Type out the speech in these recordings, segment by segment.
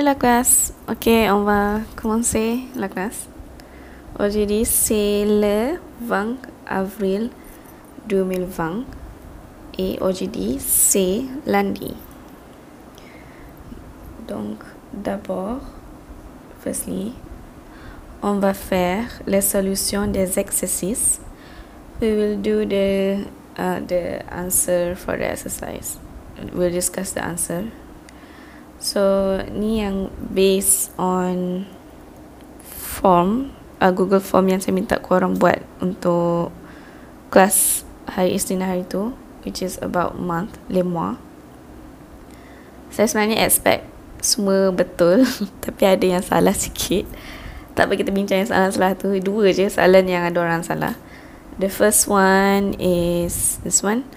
la classe. Ok, on va commencer la classe. Aujourd'hui, c'est le 20 avril 2020 et aujourd'hui, c'est lundi. Donc, d'abord, firstly, on va faire les solutions des exercices. We will do the uh, the answer for the exercise. We'll discuss the answer So ni yang based on form uh, Google Form yang saya minta korang buat untuk kelas hari istina hari tu which is about month, mois. Saya sebenarnya expect semua betul tapi ada yang salah sikit. Tak apa kita bincang yang salah-salah tu. Dua je soalan yang ada orang salah. The first one is this one.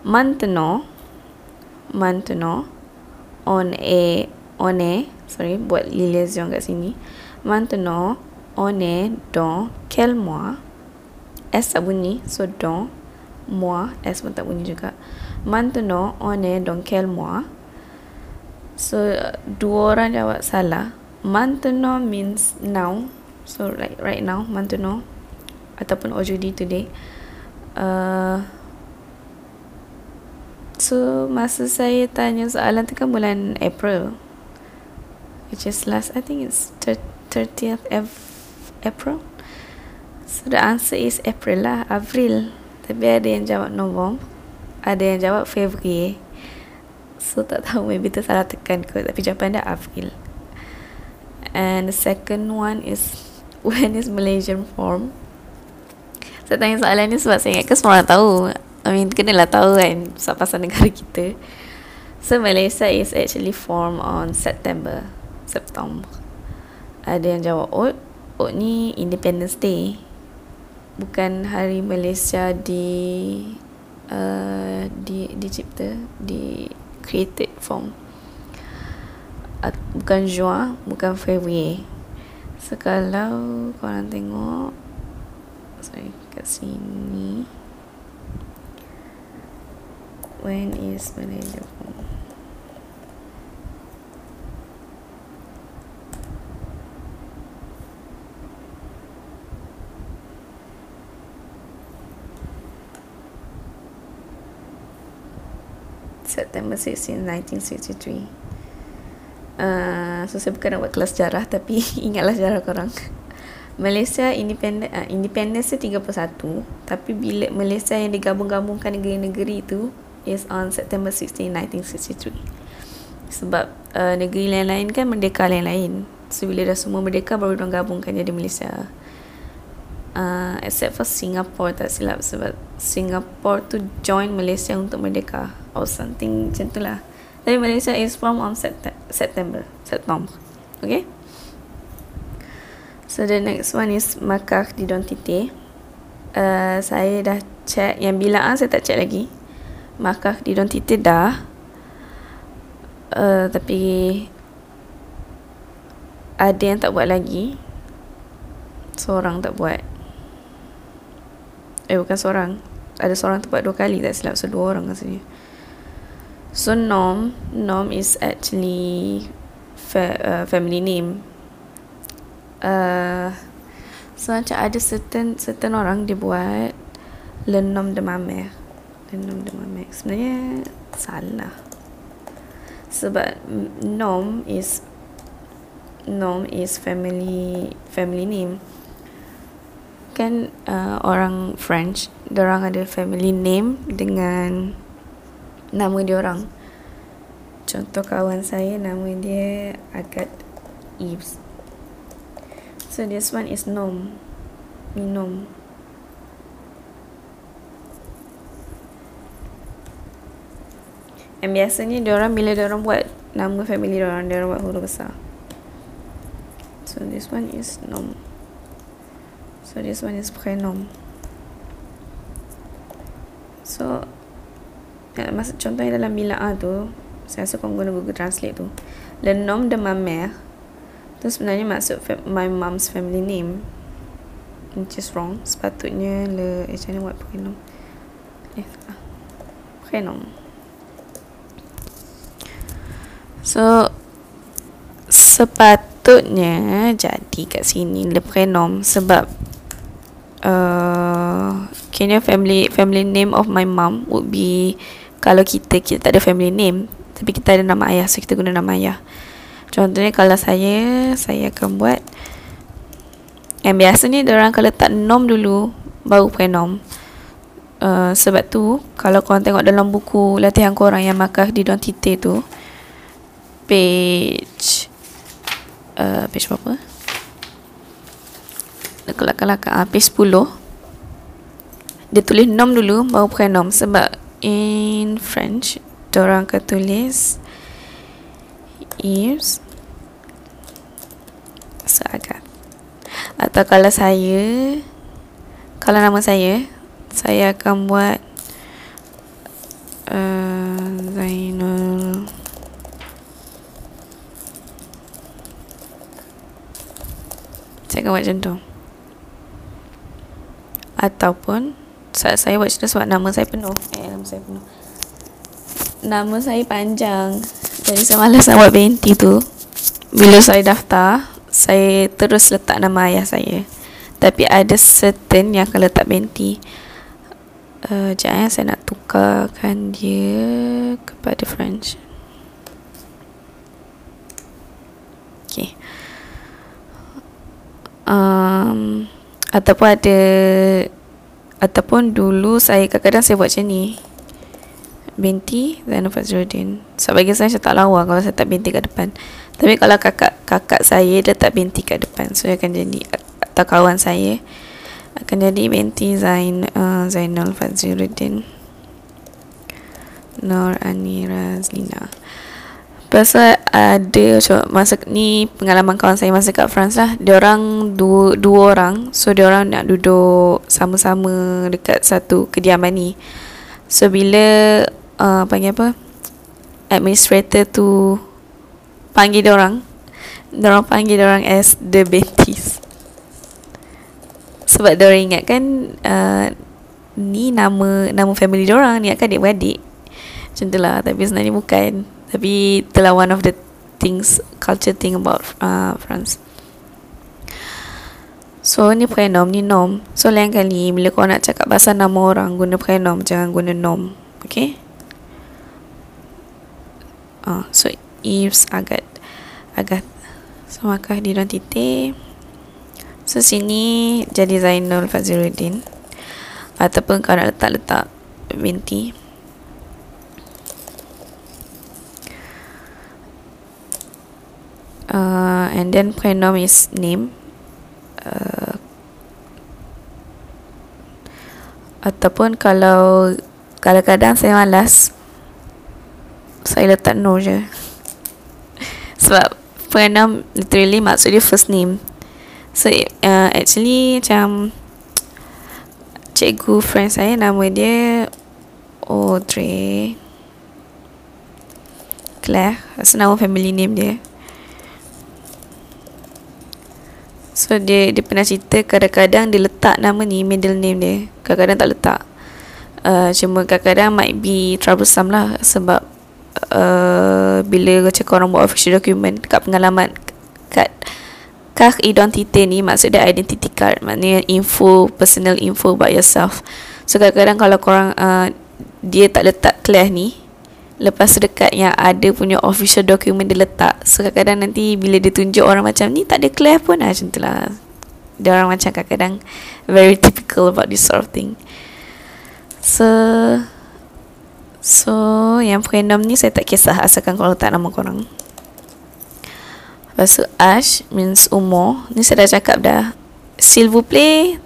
Manteno. Manteno on a on a sorry buat liaison kat sini. Maintenant on est dans quel mois tak bunyi so dans mois S pun tak bunyi juga. Maintenant on est dans quel mois so dua orang jawab salah. Maintenant means now. So like right now maintenant ataupun aujourd'hui today. Uh, So masa saya tanya soalan tu kan bulan April Which is last I think it's 30th April. So the answer is April lah April Tapi ada yang jawab November Ada yang jawab February. So tak tahu maybe tu salah tekan ke Tapi jawapan dia April And the second one is When is Malaysian form? Saya tanya soalan ni sebab saya ingat ke semua orang tahu I mean kenalah tahu kan pasal negara kita. So Malaysia is actually formed on September September. Ada yang jawab oh oh ni Independence Day. Bukan hari Malaysia di uh, di dicipta di created form. Uh, bukan Juan bukan February. So kalau korang tengok sorry kat sini when is Malaysia born? September 16, 1963 uh, So saya bukan nak buat kelas sejarah Tapi ingatlah sejarah korang Malaysia independent uh, independence 31 Tapi bila Malaysia yang digabung-gabungkan negeri-negeri itu is on September 16, 1963. Sebab uh, negeri lain-lain kan merdeka lain-lain. So bila dah semua merdeka baru diorang gabungkan jadi Malaysia. Uh, except for Singapore tak silap sebab Singapore tu join Malaysia untuk merdeka or something macam tu lah. Tapi Malaysia is from on September. September. Okay? So the next one is Makah d'identité. Uh, saya dah check yang bilangan saya tak check lagi markah identiti dah. Uh, tapi ada yang tak buat lagi. Seorang tak buat. Eh bukan seorang. Ada seorang tak buat dua kali tak silap so dua orang rasanya. So nom nom is actually fa- uh, family name. Uh, so macam ada certain certain orang dia buat le nom de ma mère Nom de Max. Sebenarnya Salah. Sebab Nom is Nom is family Family name. Kan uh, Orang French Diorang ada family name Dengan Nama dia orang. Contoh kawan saya Nama dia Agat Eves So this one is Nom. Minom And biasanya dia orang bila dia orang buat nama family dia orang dia orang buat huruf besar. So this one is nom. So this one is prenom. So ya, masa contohnya dalam bilangan tu saya rasa kau guna Google Translate tu. Le nom de ma mère tu sebenarnya maksud my mom's family name. Which is wrong. Sepatutnya le eh, macam mana buat prenom. Eh, prenom. So sepatutnya jadi kat sini le prenom sebab uh, kena family family name of my mom would be kalau kita kita tak ada family name tapi kita ada nama ayah so kita guna nama ayah. Contohnya kalau saya saya akan buat yang biasa ni orang kalau letak nom dulu baru prenom. Uh, sebab tu kalau korang tengok dalam buku latihan korang yang makah di Tite tu page uh, page berapa? Kelak-kelak uh, page 10 dia tulis nom dulu baru prenom sebab in French orang akan tulis ears seagak atau kalau saya kalau nama saya saya akan buat uh, Zainul buat macam tu. Ataupun saat saya buat cerita sebab nama saya penuh. Eh nama saya penuh. Nama saya panjang. Jadi saya malas nak buat binti tu. Bila saya daftar saya terus letak nama ayah saya. Tapi ada certain yang akan letak binti uh, jangan saya nak tukarkan dia kepada French okay um, ataupun ada ataupun dulu saya kadang-kadang saya buat macam ni. Binti Zainal Fazruddin. Sebab bagi saya saya tak lawa kalau saya tak binti kat depan. Tapi kalau kakak kakak saya dia tak binti kat depan. So dia akan jadi atau kawan saya akan jadi binti Zain uh, Zainal Fazruddin. Nur Anira Zina Pasal ada masa ni pengalaman kawan saya masa kat France lah. Dia orang dua, dua orang. So dia orang nak duduk sama-sama dekat satu kediaman ni. So bila uh, panggil apa administrator tu panggil dia orang dia orang panggil dia orang as the Bentis sebab dia orang ingat kan uh, ni nama nama family dia orang ni akan adik-beradik macam tu lah tapi sebenarnya bukan tapi itulah one of the things culture thing about uh, France. So ni prenom ni nom. So lain kali bila kau nak cakap pasal nama orang Guna prenom jangan guna nom Okay? Uh, so Eves agak agak so maka di dalam titik so sini jadi Zainul Faziruddin. Ataupun kau nak letak-letak binti uh, and then pronoun is name. Uh, ataupun kalau kadang-kadang saya malas saya letak no je. Sebab pronoun literally maksud dia first name. So uh, actually macam cikgu friend saya nama dia Audrey. Claire rasa nama family name dia So dia dia pernah cerita kadang-kadang dia letak nama ni middle name dia. Kadang-kadang tak letak. Uh, cuma kadang-kadang might be troublesome lah sebab uh, bila cakap orang buat official document kat pengalaman kat kah identity ni maksud dia identity card maknanya info personal info about yourself so kadang-kadang kalau korang uh, dia tak letak clear ni lepas dekat yang ada punya official document dia letak. So kadang-kadang nanti bila dia tunjuk orang macam ni tak ada clear pun. Lah macam tu lah. Dia orang macam kadang-kadang very typical about this sort of thing. So So yang pronoun ni saya tak kisah asalkan kalau tak nama korang. Lepas tu Ash means umur Ni saya dah cakap dah. S'il vous plaît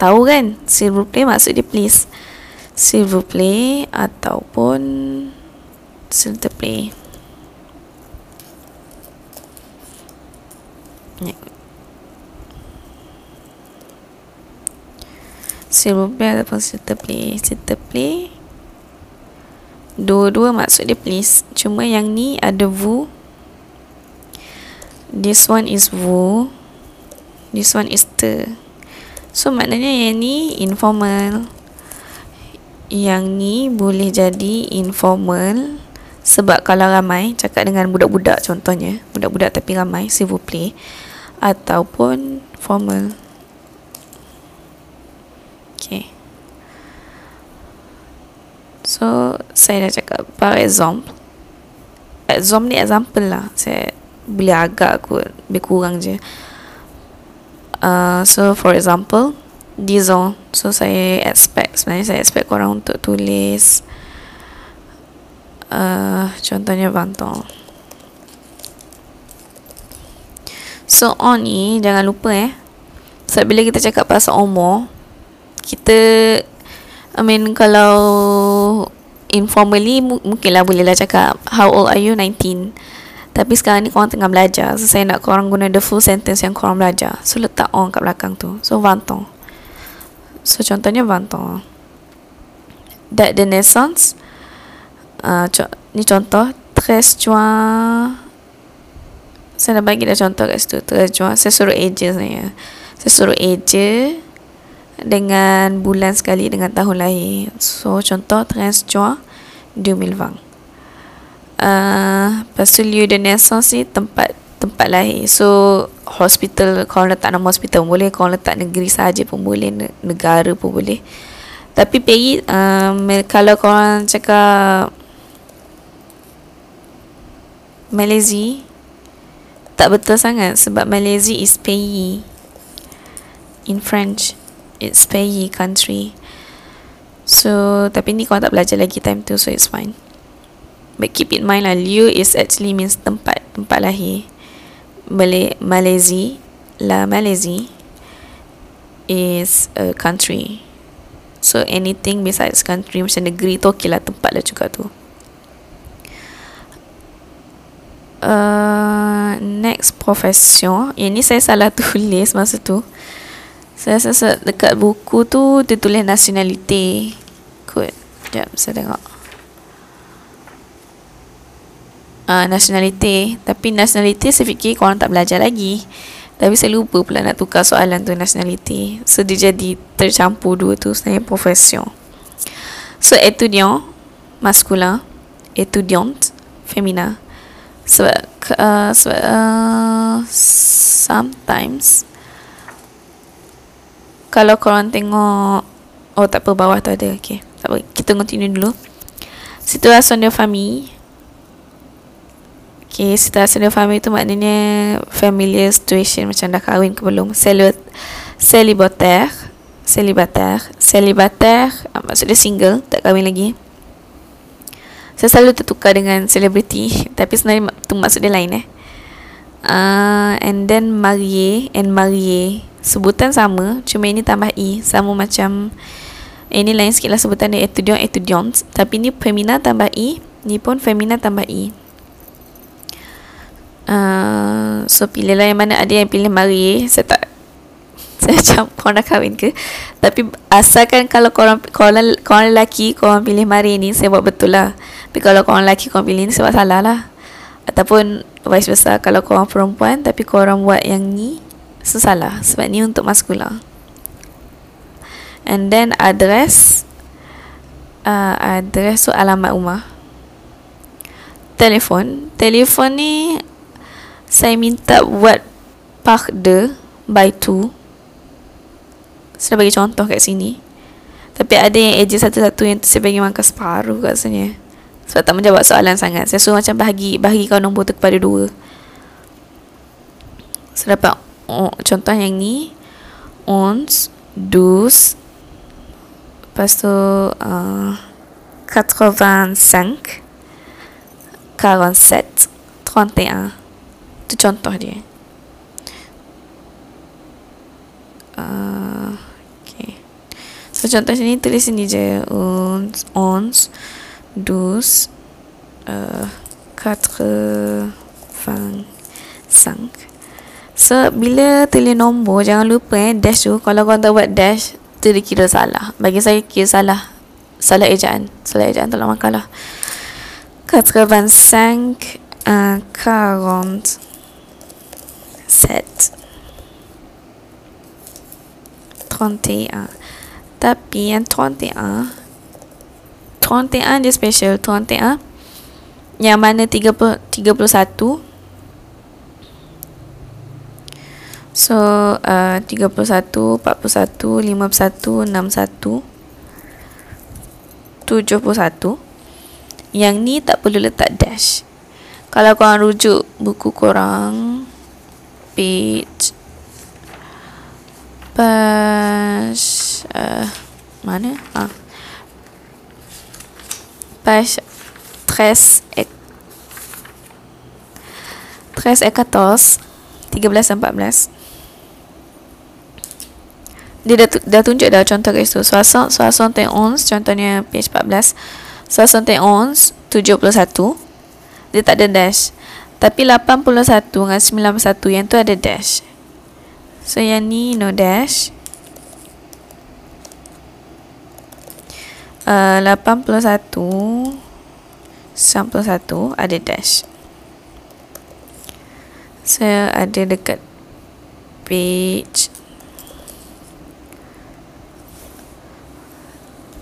Tahu kan? S'il vous plaît maksud dia please. S'il vous plaît Ataupun S'il vous plaît ataupun s'il te plaît S'il te plaît Dua-dua maksud dia please. Cuma yang ni ada vous This one is vous This one is te So maknanya yang ni informal. Yang ni boleh jadi informal sebab kalau ramai cakap dengan budak-budak contohnya budak-budak tapi ramai vous plaît ataupun formal. Okay. So saya dah cakap par example ni example lah. Saya boleh agak aku lebih kurang je. Uh, so for example disons so saya expect sebenarnya saya expect korang untuk tulis uh, contohnya bantong so on ni jangan lupa eh. Sebab bila kita cakap pasal umur kita I mean kalau informally mungkinlah bolehlah cakap how old are you? 19 tapi sekarang ni korang tengah belajar so saya nak korang guna the full sentence yang korang belajar. So letak on kat belakang tu. So vantong so contohnya vantong that the naissance co- ni contoh 13 juan saya dah bagi dah contoh kat situ 13 juan saya suruh eja saya saya suruh eja dengan bulan sekali dengan tahun lahir. So contoh 13 juan 2020 Uh, lepas tu lieu de naissance ni tempat tempat lahir. So hospital kalau letak nama hospital boleh kalau letak negeri saja pun boleh negara pun boleh. Tapi pays um, kalau korang cakap Malaysia tak betul sangat sebab Malaysia is pays in French it's pays country. So tapi ni kau tak belajar lagi time tu so it's fine. But keep in mind lah lieu is actually means tempat tempat lahir. Malay Malaysia la Malaysia is a country. So anything besides country macam negeri tu okey lah tempat lah juga tu Uh, next profession. Ini saya salah tulis masa tu. Saya rasa dekat buku tu Dia tulis nationality. Kot Sekejap saya tengok. Uh, Nationality. Tapi nationality saya fikir korang tak belajar lagi. Tapi saya lupa pula nak tukar soalan tu nationality. So dia jadi tercampur dua tu Sebenarnya profession. So étudiant Masculin Étudiante Femina sebab uh, sebab uh, sometimes kalau korang tengok oh tak apa bawah tu ada okey. Tak apa kita continue dulu. Situasi de famille okey situasi de famille tu maknanya familiar situation macam dah kahwin ke belum. Célibataire célibataire célibataire uh, maksudnya single tak kahwin lagi saya selalu tertukar dengan selebriti tapi sebenarnya tu maksud dia lain eh. Uh, and then marie and marie sebutan sama cuma ini tambah i sama macam ini lain sikit lah sebutan dia etudiant etudiant tapi ni femina tambah i ni pun femina tambah i uh, so pilihlah yang mana ada yang pilih marie saya tak saya macam korang dah kahwin ke? Tapi asalkan kalau korang korang, korang lelaki korang pilih marie ni saya buat betul lah tapi kalau korang lelaki korang pilih ni sebab salah lah. Ataupun vice versa Kalau korang perempuan Tapi korang buat yang ni Sesalah Sebab ni untuk maskula And then address uh, Address tu alamat rumah. Telefon. Telefon ni Saya minta buat Park de By two. Saya bagi contoh kat sini. Tapi ada yang eja satu-satu Yang tu saya bagi makan separuh kat sini sebab tak menjawab soalan sangat. Saya suruh macam bahagi Bahagi kau nombor tu kepada dua. Saya dapat oh, Contoh yang ni. Ons Dus. Lepas tu uh, 85 47 31 Itu contoh dia. Uh, Okay. So contoh sini tulis sini je. Ons Ons 12 85 eh, So bila tulis nombor Jangan lupa eh dash tu Kalau korang tak buat dash tu dia kira salah. Bagi saya kira salah. Salah ejaan. Salah ejaan tolong makan lah. 85 47 31 Tapi yang 31 31 dia special. 31 yang mana 30 31 so uh, 31 41 51 61 71 yang ni tak perlu letak dash. Kalau korang rujuk buku korang page page uh, mana? Ah. 13 et 13 et 14 13 dan 14 dia dah, dah tunjuk dah contoh guys tu 60, 71 contohnya page 14 71 71 dia tak ada dash. Tapi 81 dengan 91 yang tu ada dash. So yang ni no dash uh, 81 91 ada dash. Saya ada dekat page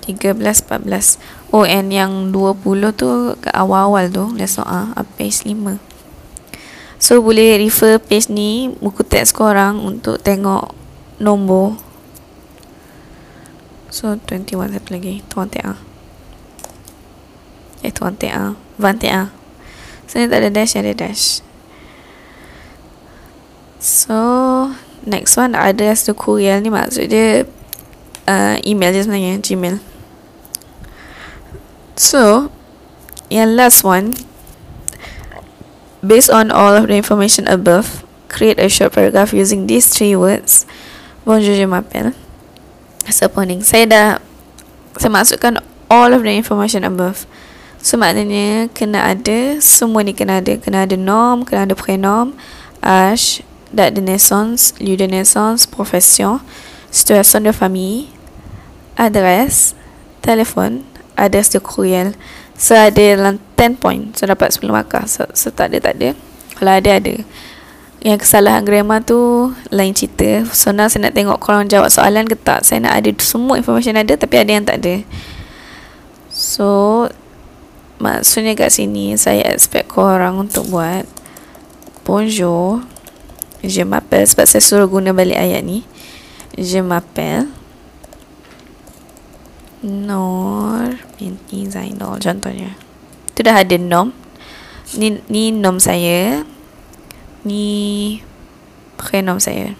13 14 oh and yang 20 tu ke awal-awal tu lesson A uh, page 5 so boleh refer page ni buku teks korang untuk tengok nombor so 21 satu lagi. Tuan tek A eh tuan tek A van tek A so ni tak ada dash ada dash. So next one address to courier. Ni maksud dia uh, email je sebenarnya gmail. So, yang last one, based on all of the information above, create a short paragraph using these three words. Bonjour, je m'appelle. Supporting. Saya dah, saya masukkan all of the information above. So, maknanya kena ada, semua ni kena ada. Kena ada nom, kena ada prenom, âge, date de naissance, lieu de naissance, profession, situation de famille, adresse, téléphone, ada still cruel so ada dalam 10 point so dapat 10 markah so, so tak ada tak ada kalau ada ada yang kesalahan grammar tu lain cerita so now saya nak tengok korang jawab soalan ke tak saya nak ada semua information ada tapi ada yang tak ada so maksudnya kat sini saya expect korang untuk buat bonjour je m'appelle sebab saya suruh guna balik ayat ni je m'appelle Nur binti Zainal contohnya. Tu dah ada nom. Ni ni nom saya. Ni prenom saya.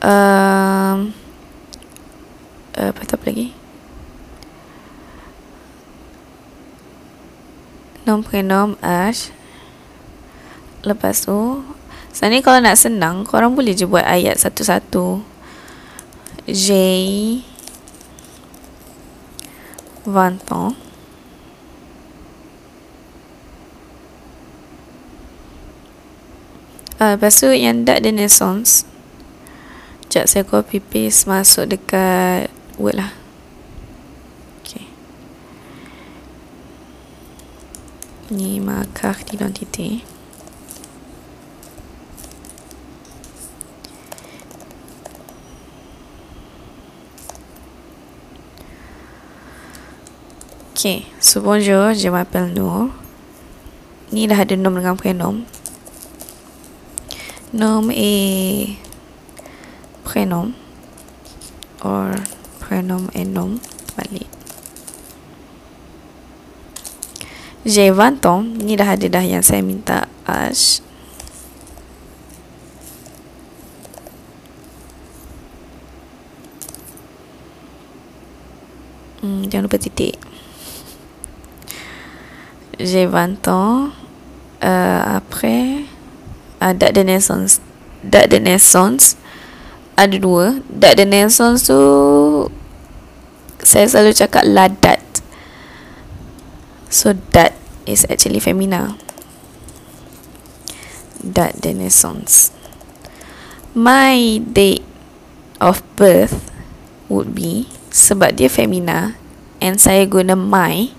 Um, apa tu lagi? Nom prenom Ash. Lepas tu, sebenarnya kalau nak senang, korang boleh je buat ayat satu-satu. J'ai 20 Uh, lepas tu yang date de naissance Sekejap saya copy paste masuk dekat Word lah Okay Ni markah identiti Okay, so bonjour, je m'appelle. Ni dah ada nom dengan prenom. Nom et prénom. Or prénom et nom. Balik. J'ai 20 ans. Ni dah ada dah yang saya minta Ash. Hmm, jangan lupa titik j'ai 20 ans. Euh, après, uh, de naissance ada dua. Naissance tu saya selalu cakap la date. So date is actually femina. Naissance. My date of birth would be sebab dia femina and saya guna my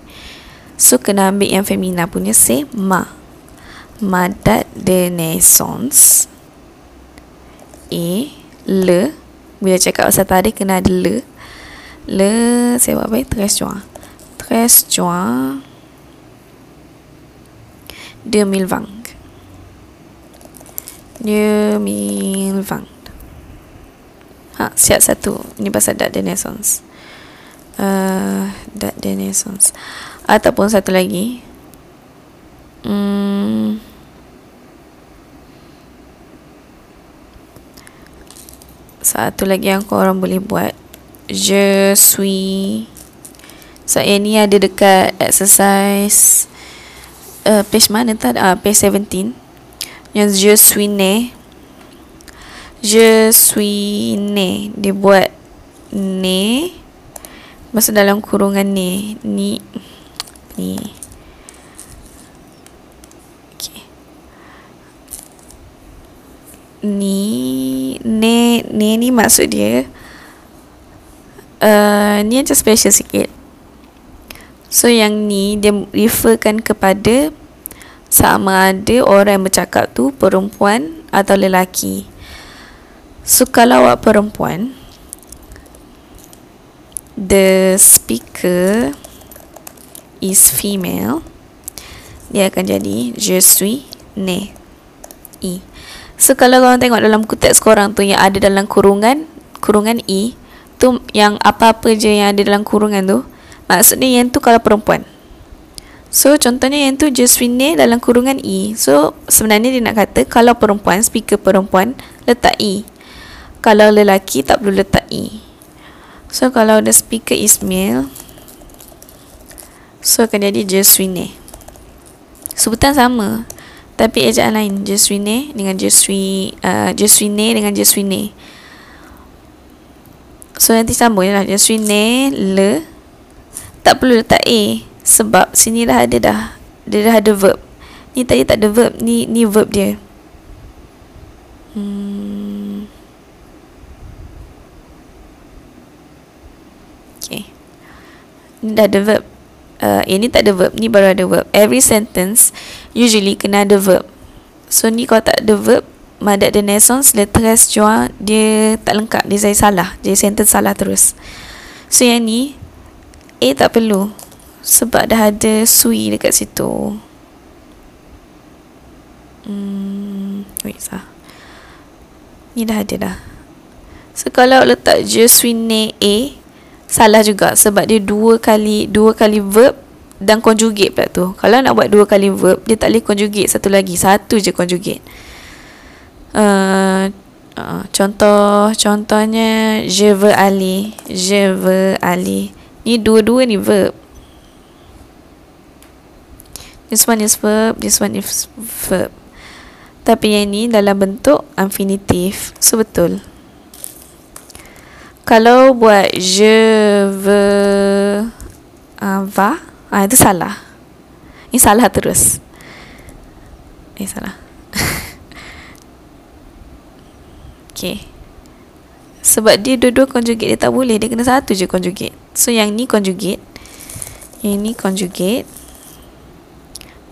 So kena ambil yang femina punya say ma. Ma date de naissance. E le bila cakap pasal tarikh kena ada le. Le saya buat baik 13 juin. 13 juin 2020 2020 Ha, siap satu. Ini pasal date de naissance. Uh, date de naissance. Ataupun satu lagi. Hmm. Satu lagi yang korang boleh buat. Je suis. So, ini ada dekat exercise. Uh, page mana? Ah, uh, page 17. Yang je suis né je suis né dia buat né masa dalam kurungan ni ni ni ni ne ne ni maksud dia uh, ni macam special sikit. So yang ni dia referkan kepada sama ada orang yang bercakap tu perempuan atau lelaki. So kalau awak perempuan The speaker Is female Dia akan jadi Je suis né. I So kalau korang tengok dalam teks korang tu Yang ada dalam kurungan Kurungan I Tu yang apa-apa je yang ada dalam kurungan tu Maksudnya yang tu kalau perempuan. So contohnya yang tu je suis né dalam kurungan I So sebenarnya dia nak kata Kalau perempuan, speaker perempuan Letak I kalau lelaki tak perlu letak E. So kalau the speaker is male So akan jadi je suis né Sebutan sama Tapi ejaan lain Je suis né dengan je suis uh, Je suis né dengan je suis né So nanti sambung lah Je suis né le. Tak perlu letak A Sebab sini dah ada dah. Dia dah ada verb. Ni tadi tak ada verb. Ni ni verb dia. Hmm. Ni dah ada verb uh, ini tak ada verb. Ni baru ada verb. Every sentence usually kena ada verb. So ni kalau tak ada verb madat de naissance le tres juin dia tak lengkap. Dia saya salah. Dia sentence salah terus. So yang ni A tak perlu. Sebab dah ada sui dekat situ. Hmm wait sah ni dah ada dah. So kalau letak je suis né A salah juga sebab dia dua kali dua kali verb dan conjugate pula tu. Kalau nak buat dua kali verb, dia tak boleh conjugate satu lagi. Satu je conjugate. Uh, uh, contoh contohnya je veux aller, je veux aller. Ni dua-dua ni verb. This one is verb, this one is verb. Tapi yang ni dalam bentuk infinitive. So betul. Kalau buat je veux uh, va ah, Itu salah. Ini salah terus. Ini salah. Okay Sebab dia dua-dua conjugate Dia tak boleh. Dia kena satu je conjugate. So yang ni conjugate. Yang ni conjugate.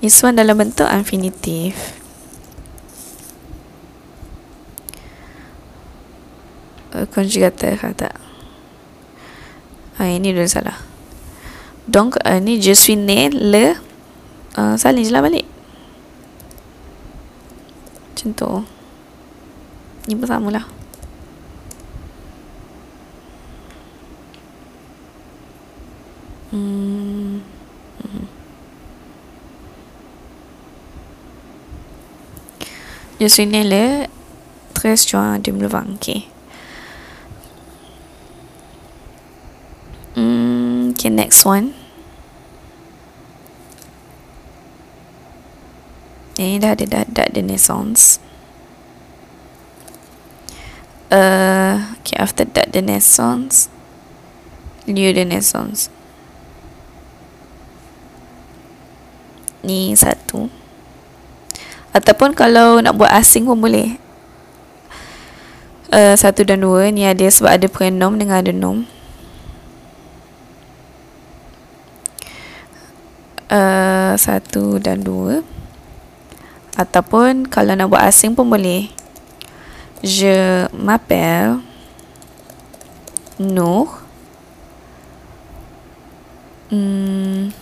This one dalam bentuk infinitive conjugateur kata ah ini dah salah donc uh, ni je suis né le uh, salin je lah balik macam ni pun sama lah hmm. hmm. Je suis né le 13 juin 2020. Okay. Okay, next one. Ini dah ada dah, dah ada naissance. Uh, okay, after that the. Lieu de naissance. Ni satu. Ataupun kalau nak buat asing pun boleh. Uh, satu dan dua ni ada sebab ada pronom dengan ada nom. Uh, satu dan dua. Ataupun kalau nak buat asing pun boleh. Je m'appelle Nur hmm,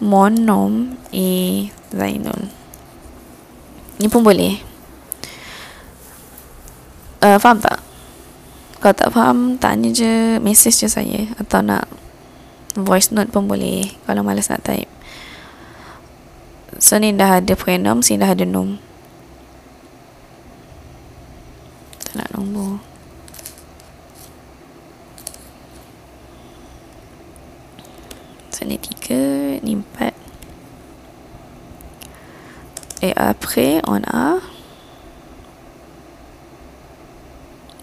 monom A Zainul. Ni pun boleh. Uh, faham tak? Kalau tak faham tanya je message je saya. Atau nak voice note pun boleh kalau malas nak type so ni dah ada pronoun sini dah ada nom tak nak nombor ni tiga, ni empat. Et après, on a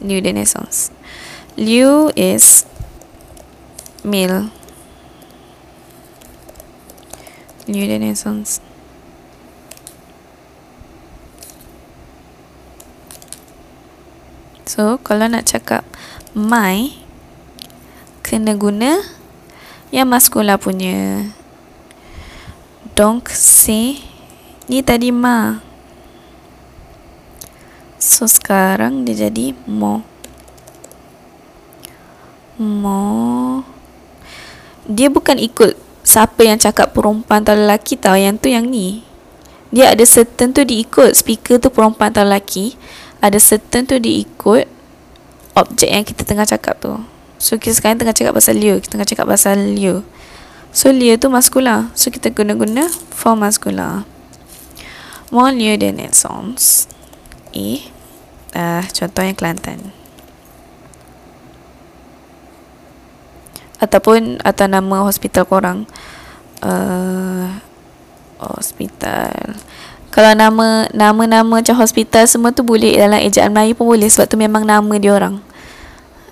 lieu de naissance. Liu is male. Lieu de naissance. So, kalau nak cakap my, kena guna yang maskula punya. Donc c'est ni tadi ma. So sekarang dia jadi mo. Mo. Dia bukan ikut siapa yang cakap perempuan atau lelaki tau yang tu yang ni. Dia ada certain tu diikut. Speaker tu perempuan atau lelaki ada certain tu diikut objek yang kita tengah cakap tu. So kita sekarang tengah cakap pasal Leo. Kita tengah cakap pasal Leo. So Leo tu maskula So kita guna-guna for maskula Mon lieu de naissance E uh, Contoh yang Kelantan Ataupun Atau nama hospital korang. Uh, Hospital. Kalau nama Nama-nama macam hospital Semua tu boleh Dalam ejaan Melayu pun boleh Sebab tu memang nama dia orang.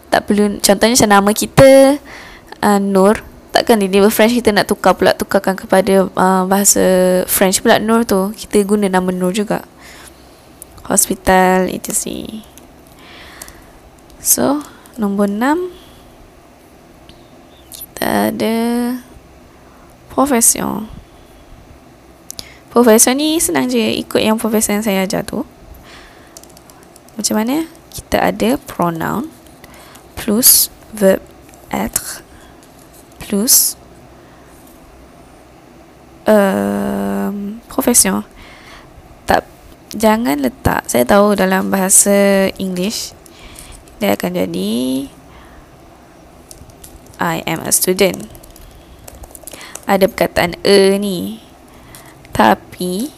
Tak perlu contohnya macam nama kita uh, Nur. Takkan di dia French kita nak tukar pula tukarkan kepada uh, bahasa French pula Nur tu. Kita guna nama Nur juga. Hospital itu sih. So nombor 6 ada profession profession ni senang je ikut yang profession yang saya ajar tu. Macam mana? Kita ada pronoun plus verb être plus uh, profession tak jangan letak. Saya tahu dalam bahasa English dia akan jadi I am a student. Ada perkataan a ni. Tapi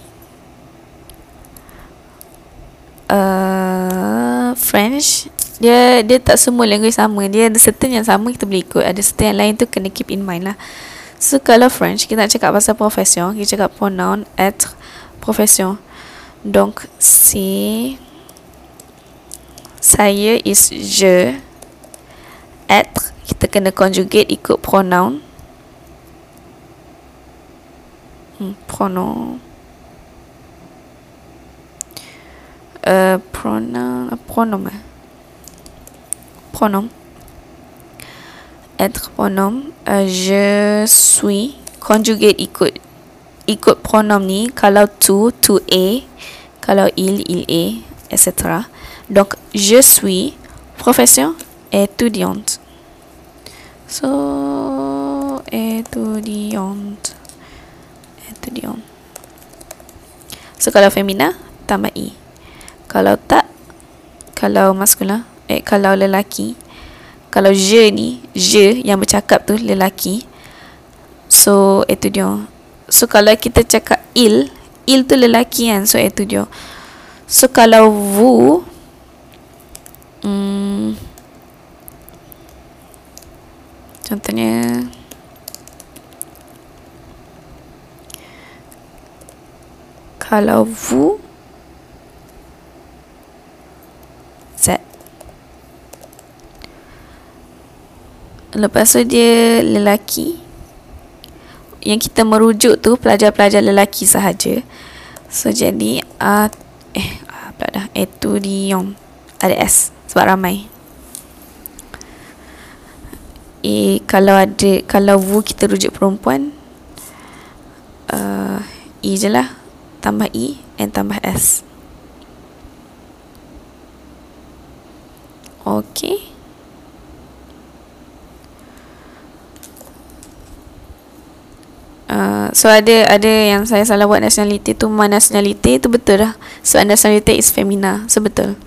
uh, French dia dia tak semua language sama. Dia ada certain yang sama kita boleh ikut. Ada certain yang lain tu kena keep in mind lah. So kalau French kita nak cakap pasal profession kita cakap pronoun être profession. Donc si saya is je être kita kena conjugate ikut pronoun hmm, pronoun uh, pronoun pronoun eh pronom. Être pronom. Uh, je suis. Conjugate ikut. Ikut pronom ni. Kalau tu, tu est. Kalau il, il est. Etc. Donc, je suis. Profession. Étudiante. So, étudiante. Étudiante. So, kalau femina, tambah i. Kalau tak, kalau maskulin, eh, kalau lelaki kalau je ni je yang bercakap tu lelaki so itu dia so kalau kita cakap il il tu lelaki kan so itu dia so kalau vu hmm, contohnya. Kalau vu Lepas tu dia lelaki. Yang kita merujuk tu Pelajar-pelajar lelaki sahaja. So jadi uh, Eh apa dah. Etudium. Ada S Sebab ramai E kalau ada Kalau wu kita rujuk perempuan uh, E je lah. Tambah E And tambah S. Okay. So ada ada yang saya salah buat nationality tu my nationality tu betul dah so nationality is femina so betul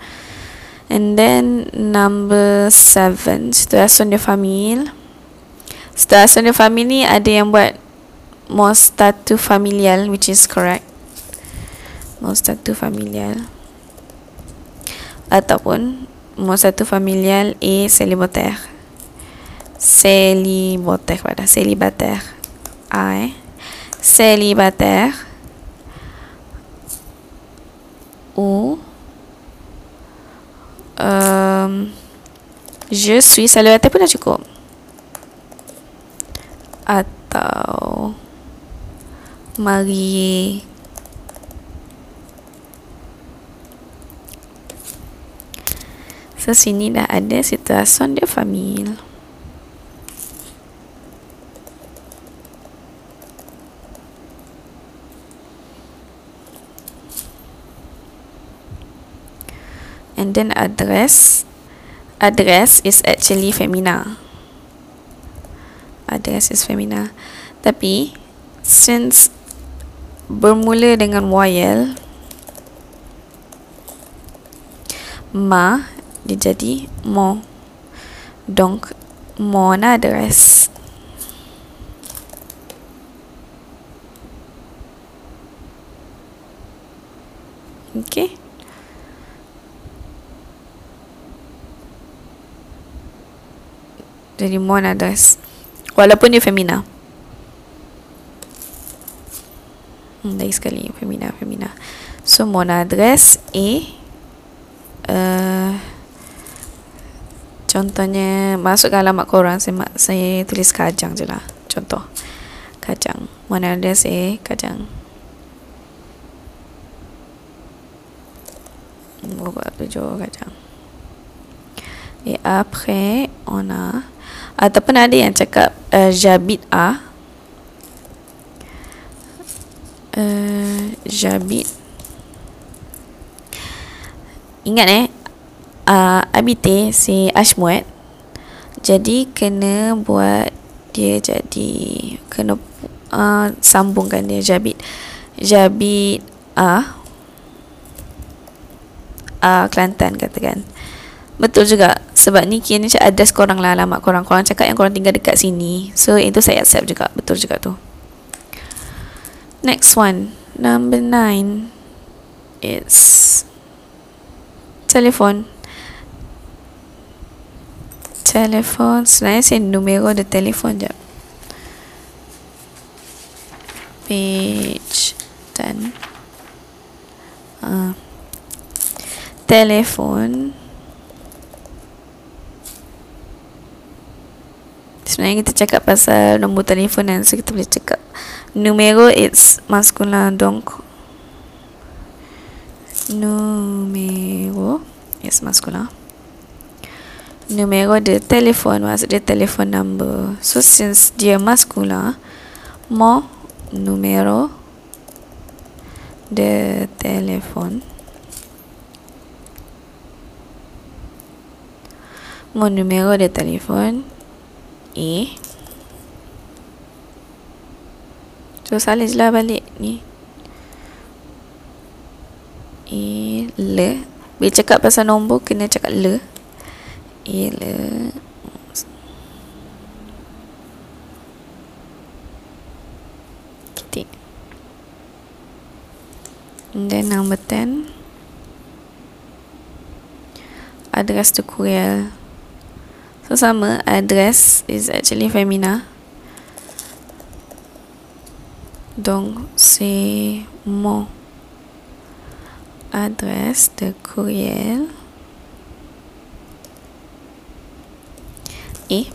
and then number seven situation de famille situation de famille ni ada yang buat mostatu familial which is correct. Mostatu familial. Ataupun mostatu familial et célibataire. Célibataire pada célibataire. I célibataire. Ou um, je suis célibataire pun dah cukup atau marié So sini dah ada situasi de famille. And then address address is actually femina. Address is femina. Tapi since bermula dengan YL ma dia jadi mo donc mon adresse Okay. Jadi mon adresse Walaupun dia femina. Hmm, Baik sekali. Femina Femina. So mon adresse est uh, Contohnya masuk ke alamat korang saya, saya tulis kajang je lah. Contoh. Kajang. Mana ada saya kajang. Buat tujuh kajang. Et après on a Ataupun ada yang cakap uh, Jabit A. Uh, Jabit. Ingat eh uh, habiter c'est Ashmuet jadi kena buat dia jadi kena uh, sambungkan dia jabit. Jabit ah uh, Kelantan katakan betul juga. Sebab ni kini cak address korang lah alamat korang. Korang cakap yang korang tinggal dekat sini. So itu saya accept juga. Betul juga tu. Next one. Number nine it's telephone. Telefon sebenarnya saya numero de telefon je. Page 10 uh, telefon sebenarnya kita cakap pasal nombor telefon dan so kita boleh cakap. Numero it's masculine donc numero is masculine numéro de téléphone maksud dia telephone number. So since dia masculin mon numéro de téléphone mon numéro de téléphone est so je lah balik ni. E le bila cakap pasal nombor kena cakap le ialah titik. And then number 10 address to courier so sama address is actually femina. Donc c'est mon adresse de courriel A.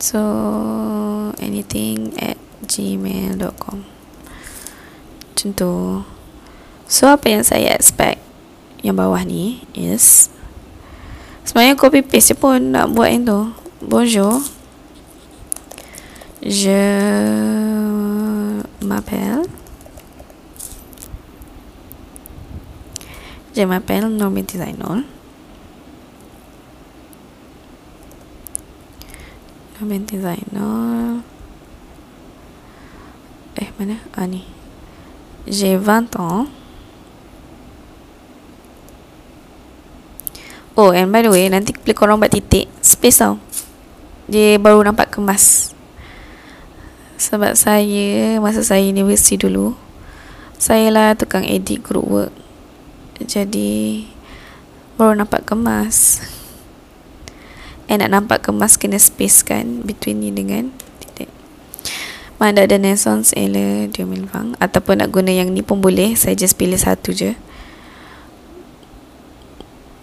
So anything at gmail.com tu so apa yang saya expect? Yang bawah ni is sebenarnya copy paste pun nak buat yang tu. Bonjour. Je m'appelle. Je m'appelle Normi Designer. Comment designer. Mana? Ah ni. J'ai 20 ans Oh and by the way Nanti bila korang buat titik. Space tau. Dia baru nampak kemas. Sebab saya Masa saya universiti dulu Saya lah tukang edit group work. Jadi Baru nampak kemas. And nak nampak kemas Kena space kan Between ni dengan Titik. Mana ada Naissance Ella Dia Milvang Ataupun nak guna yang ni pun boleh Saya just pilih satu je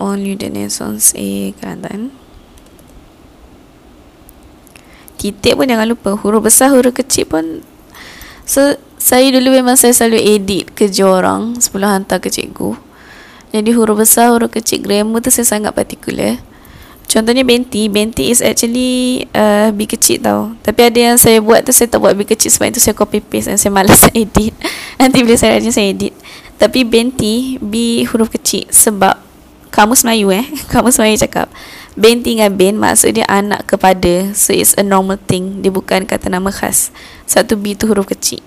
only the naissance A Kelantan titik pun jangan lupa. Huruf besar huruf kecil pun. So, saya dulu memang saya selalu edit kerja orang sebelum hantar ke cikgu. Jadi huruf besar huruf kecil grammar tu saya sangat particular. Contohnya benti benti is actually uh, B kecil tau. Tapi ada yang saya buat tu saya tak buat B kecil sebab itu saya copy paste dan saya malas edit. Nanti bila saya rajin saya edit. Tapi benti B huruf kecil sebab kamus Melayu eh? Kamus Melayu cakap Ben tinggal Ben maksud dia anak kepada so it's a normal thing. Dia bukan kata nama khas. Satu B tu huruf kecil.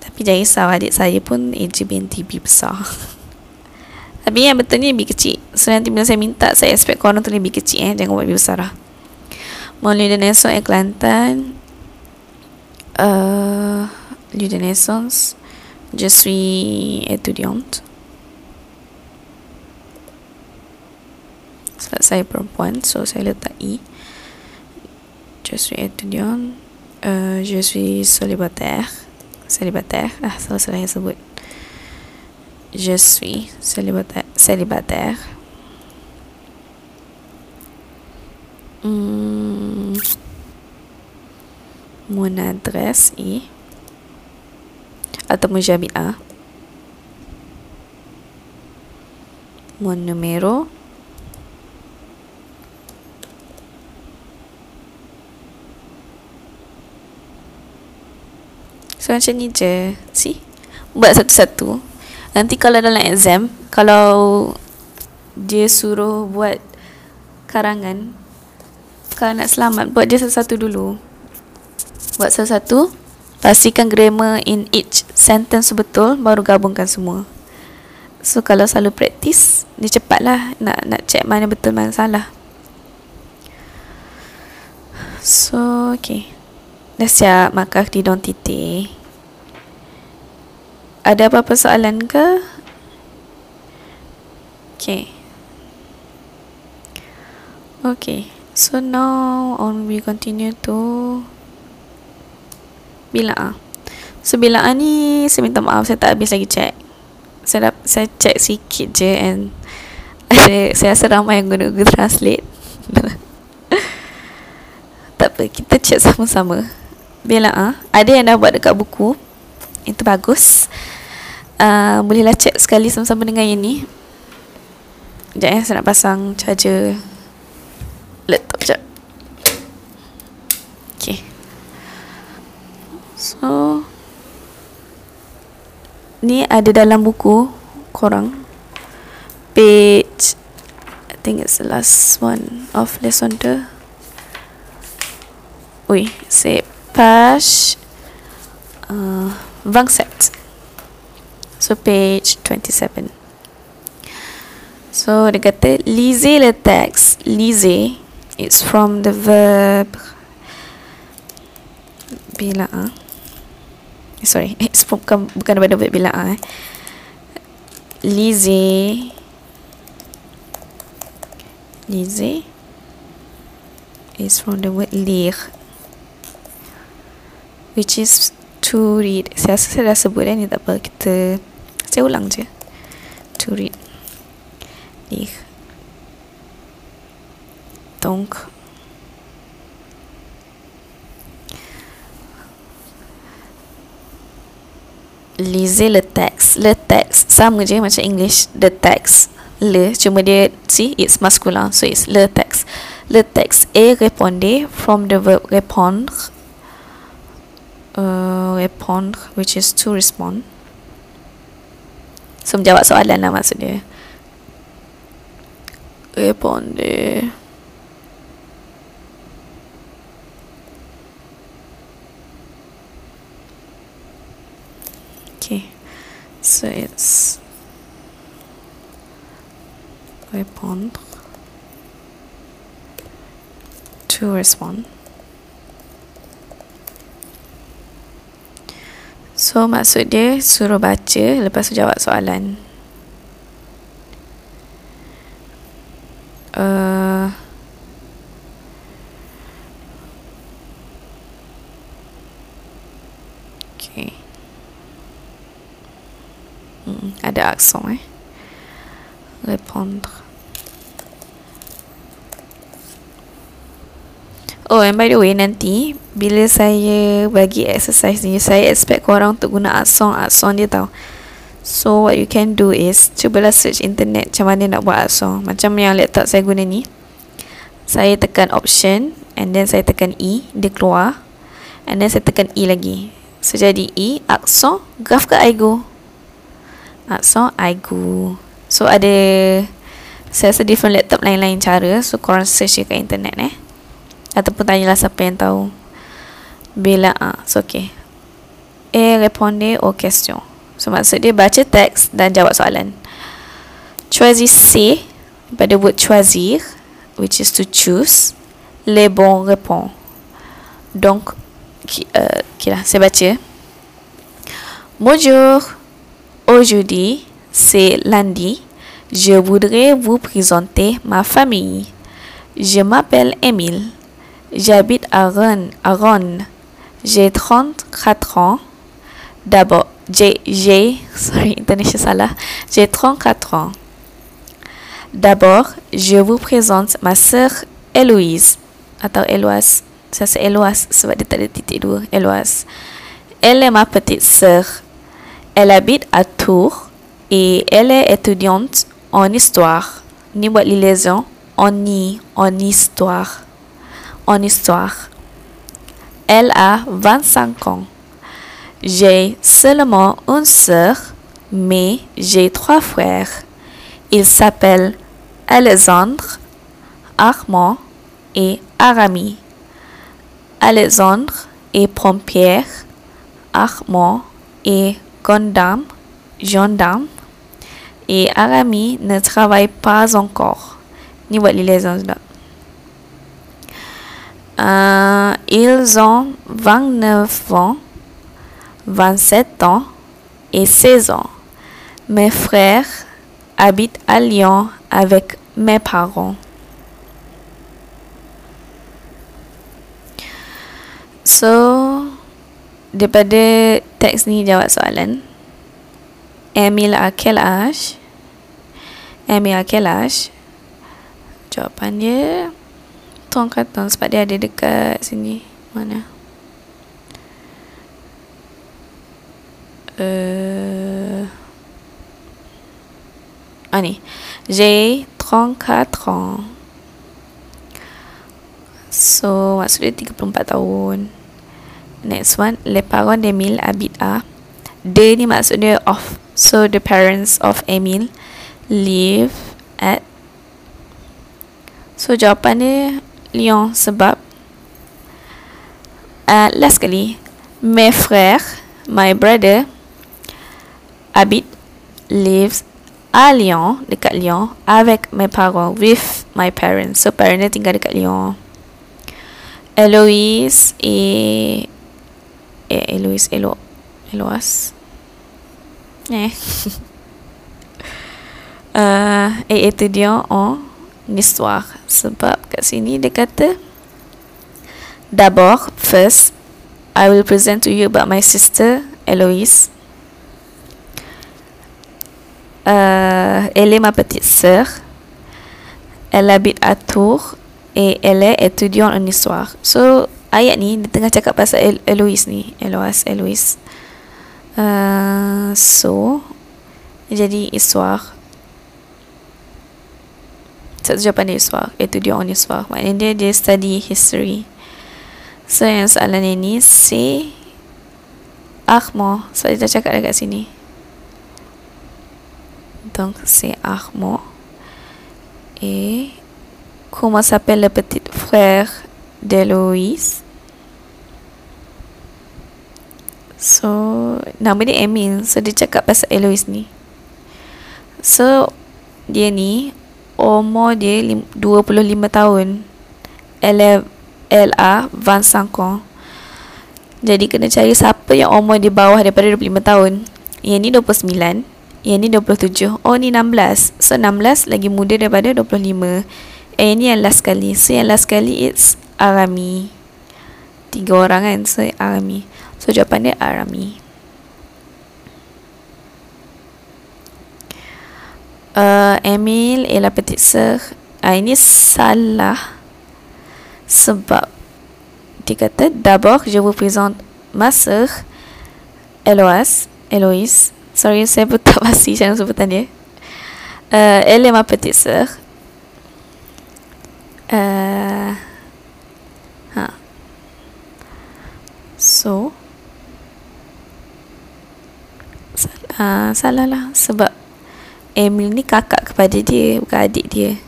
Tapi jangan risau adik saya pun AJ binti B besar. Tapi yang betulnya B kecil. So nanti bila saya minta saya expect korang tulis B kecil eh? Jangan buat B besar lah. Molly dan Nelson yang Kelantan. Uh, de Naissance Je suis étudiante sebab saya perempuan so saya letak E. Je suis étudiant uh, je suis célibataire. Célibataire? Ah salah salah yang sebut. Je suis célibataire célibataire. Hmm. mon adresse est atau j'habite à mon numéro So macam ni je. See? Buat satu-satu. Nanti kalau dalam exam Kalau Dia suruh buat Karangan Kalau nak selamat Buat dia satu-satu dulu. Buat satu-satu Pastikan grammar in each sentence betul Baru gabungkan semua. So kalau selalu praktis Dia cepat lah Nak, nak check mana betul mana salah. So okay Dah siap di don titik ada apa-apa soalan ke? Okay. Okay. So now on we continue to bila ah. So bila ah ni saya minta maaf saya tak habis lagi check. Saya dah, saya check sikit je and ada saya rasa ramai yang guna Google Translate. tak apa, kita check sama-sama. Bila ah, ada yang dah buat dekat buku itu bagus. Uh, bolehlah check sekali sama-sama dengan yang ni. Sekejap ya saya nak pasang charger laptop sekejap. Ok so ni ada dalam buku korang. Page I think it's the last one of lesson 2 Ui, c'est page uh, 27 so page 27 so dia kata liser le texte. Liser it's from the verb. Bila ah. Sorry it's from, bukan, bukan daripada verb bila ah eh. liser liser is from the word lire which is to read. Saya rasa saya dah sebut kan ni tak apa kita saya ulang je. To read. Lire donc lisez le texte le texte sama je macam English. The text le cuma dia see it's masculine so it's le texte le texte est répondé from the verb répondre uh, répondre which is to respond. So menjawab soalan lah maksud dia. Okay. So it's répondre to respond so maksud dia suruh baca lepas tu jawab soalan. Uh, okay. Hmm, ada aksen eh? Répondre Oh and by the way nanti Bila saya bagi exercise ni Saya expect korang untuk guna akson-akson dia tau. So what you can do is Cubalah search internet Macam mana nak buat akson Macam yang laptop saya guna ni. Saya tekan option And then saya tekan E Dia keluar. And then saya tekan E lagi. So jadi E Akson Graf ke Aigo Akson Aigo So ada Saya rasa different laptop lain-lain cara. So korang search je kat internet eh ataupun tanyalah siapa yang tahu. Bila ah so okay. Et répondez aux questions so maksud dia baca teks dan jawab soalan. Choisissez pada word choisir which is to choose les bons réponses donc uh, okay lah, saya baca. Bonjour. Aujourd'hui c'est lundi. Je voudrais vous présenter ma famille. Je m'appelle Emile J'habite à Rennes. À Rennes. J'ai 34 ans. D'abord, j'ai, j'ai, sorry, salah. J'ai 34 ans. D'abord, je vous présente ma sœur Héloïse. Atau Héloise. Ça c'est Héloise. Héloise. Elle est ma petite sœur. Elle habite à Tours et elle est étudiante en histoire. Ni. En en histoire en histoire. Elle a 25 ans. J'ai seulement une sœur, mais j'ai trois frères. Ils s'appellent Alexandre, Armand et Aramis. Alexandre est pompier, Armand est gendarme, gendarme et Aramis ne travaille pas encore. Ni euh, ils ont 29 ans, 27 ans et 16 ans. Mes frères habitent à Lyon avec mes parents. So, daripada teks ni jawab soalan. Emil a quel âge? Emil a quel âge? Jawapan dia tuang karton sebab dia ada dekat sini. Mana? Uh, ah ni. J'ai 34 ans so maksud dia 34 tahun. Next one les parents d'Emile habitent à. De ni maksud dia of so the parents of Emile live at so jawapan dia Lyon sebab uh, last kali mes frères my brother habite lives à Lyon dekat Lyon avec mes parents with my parents. So parents dia tinggal dekat Lyon Eloise et eh, Eloise Elo Eloise eh. Uh, et étudiant en histoire sebab kat sini dia kata d'abord first I will present to you about my sister Eloise. Uh, elle est ma petite sœur. Elle habite à Tours et elle est étudiante en histoire. So ayat ni dia tengah cakap pasal El Eloise ni. Eloise Eloise. Uh, so jadi histoire satu jawapan dia soal Iaitu dia on soal Maknanya dia, dia study history. So yang soalan ini C Armo Sebab dia dah cakap dekat sini. Donc c'est Armo Et Comment s'appelle le petit frère d'Héloïse So Nama dia Emil So dia cakap pasal Eloise ni. So Dia ni Umur dia 25 tahun. LA Van Sankon Jadi kena cari siapa yang umur di bawah daripada 25 tahun. Yang ni 29 Yang ni 27 Oh ni 16 So 16 lagi muda daripada 25 Eh ni yang last kali So yang last kali it's Arami. Tiga orang kan? So Arami. So jawapan dia Arami uh, Emil et la petite sœur uh, Ini salah Sebab Dia kata D'abord je vous présente Ma sœur Eloise Eloise Sorry saya pun tak pasti Macam sebutan dia. Uh, Elle est ma petite sœur. Uh, ha. So uh, salah lah sebab Emil ni kakak kepada dia bukan adik dia.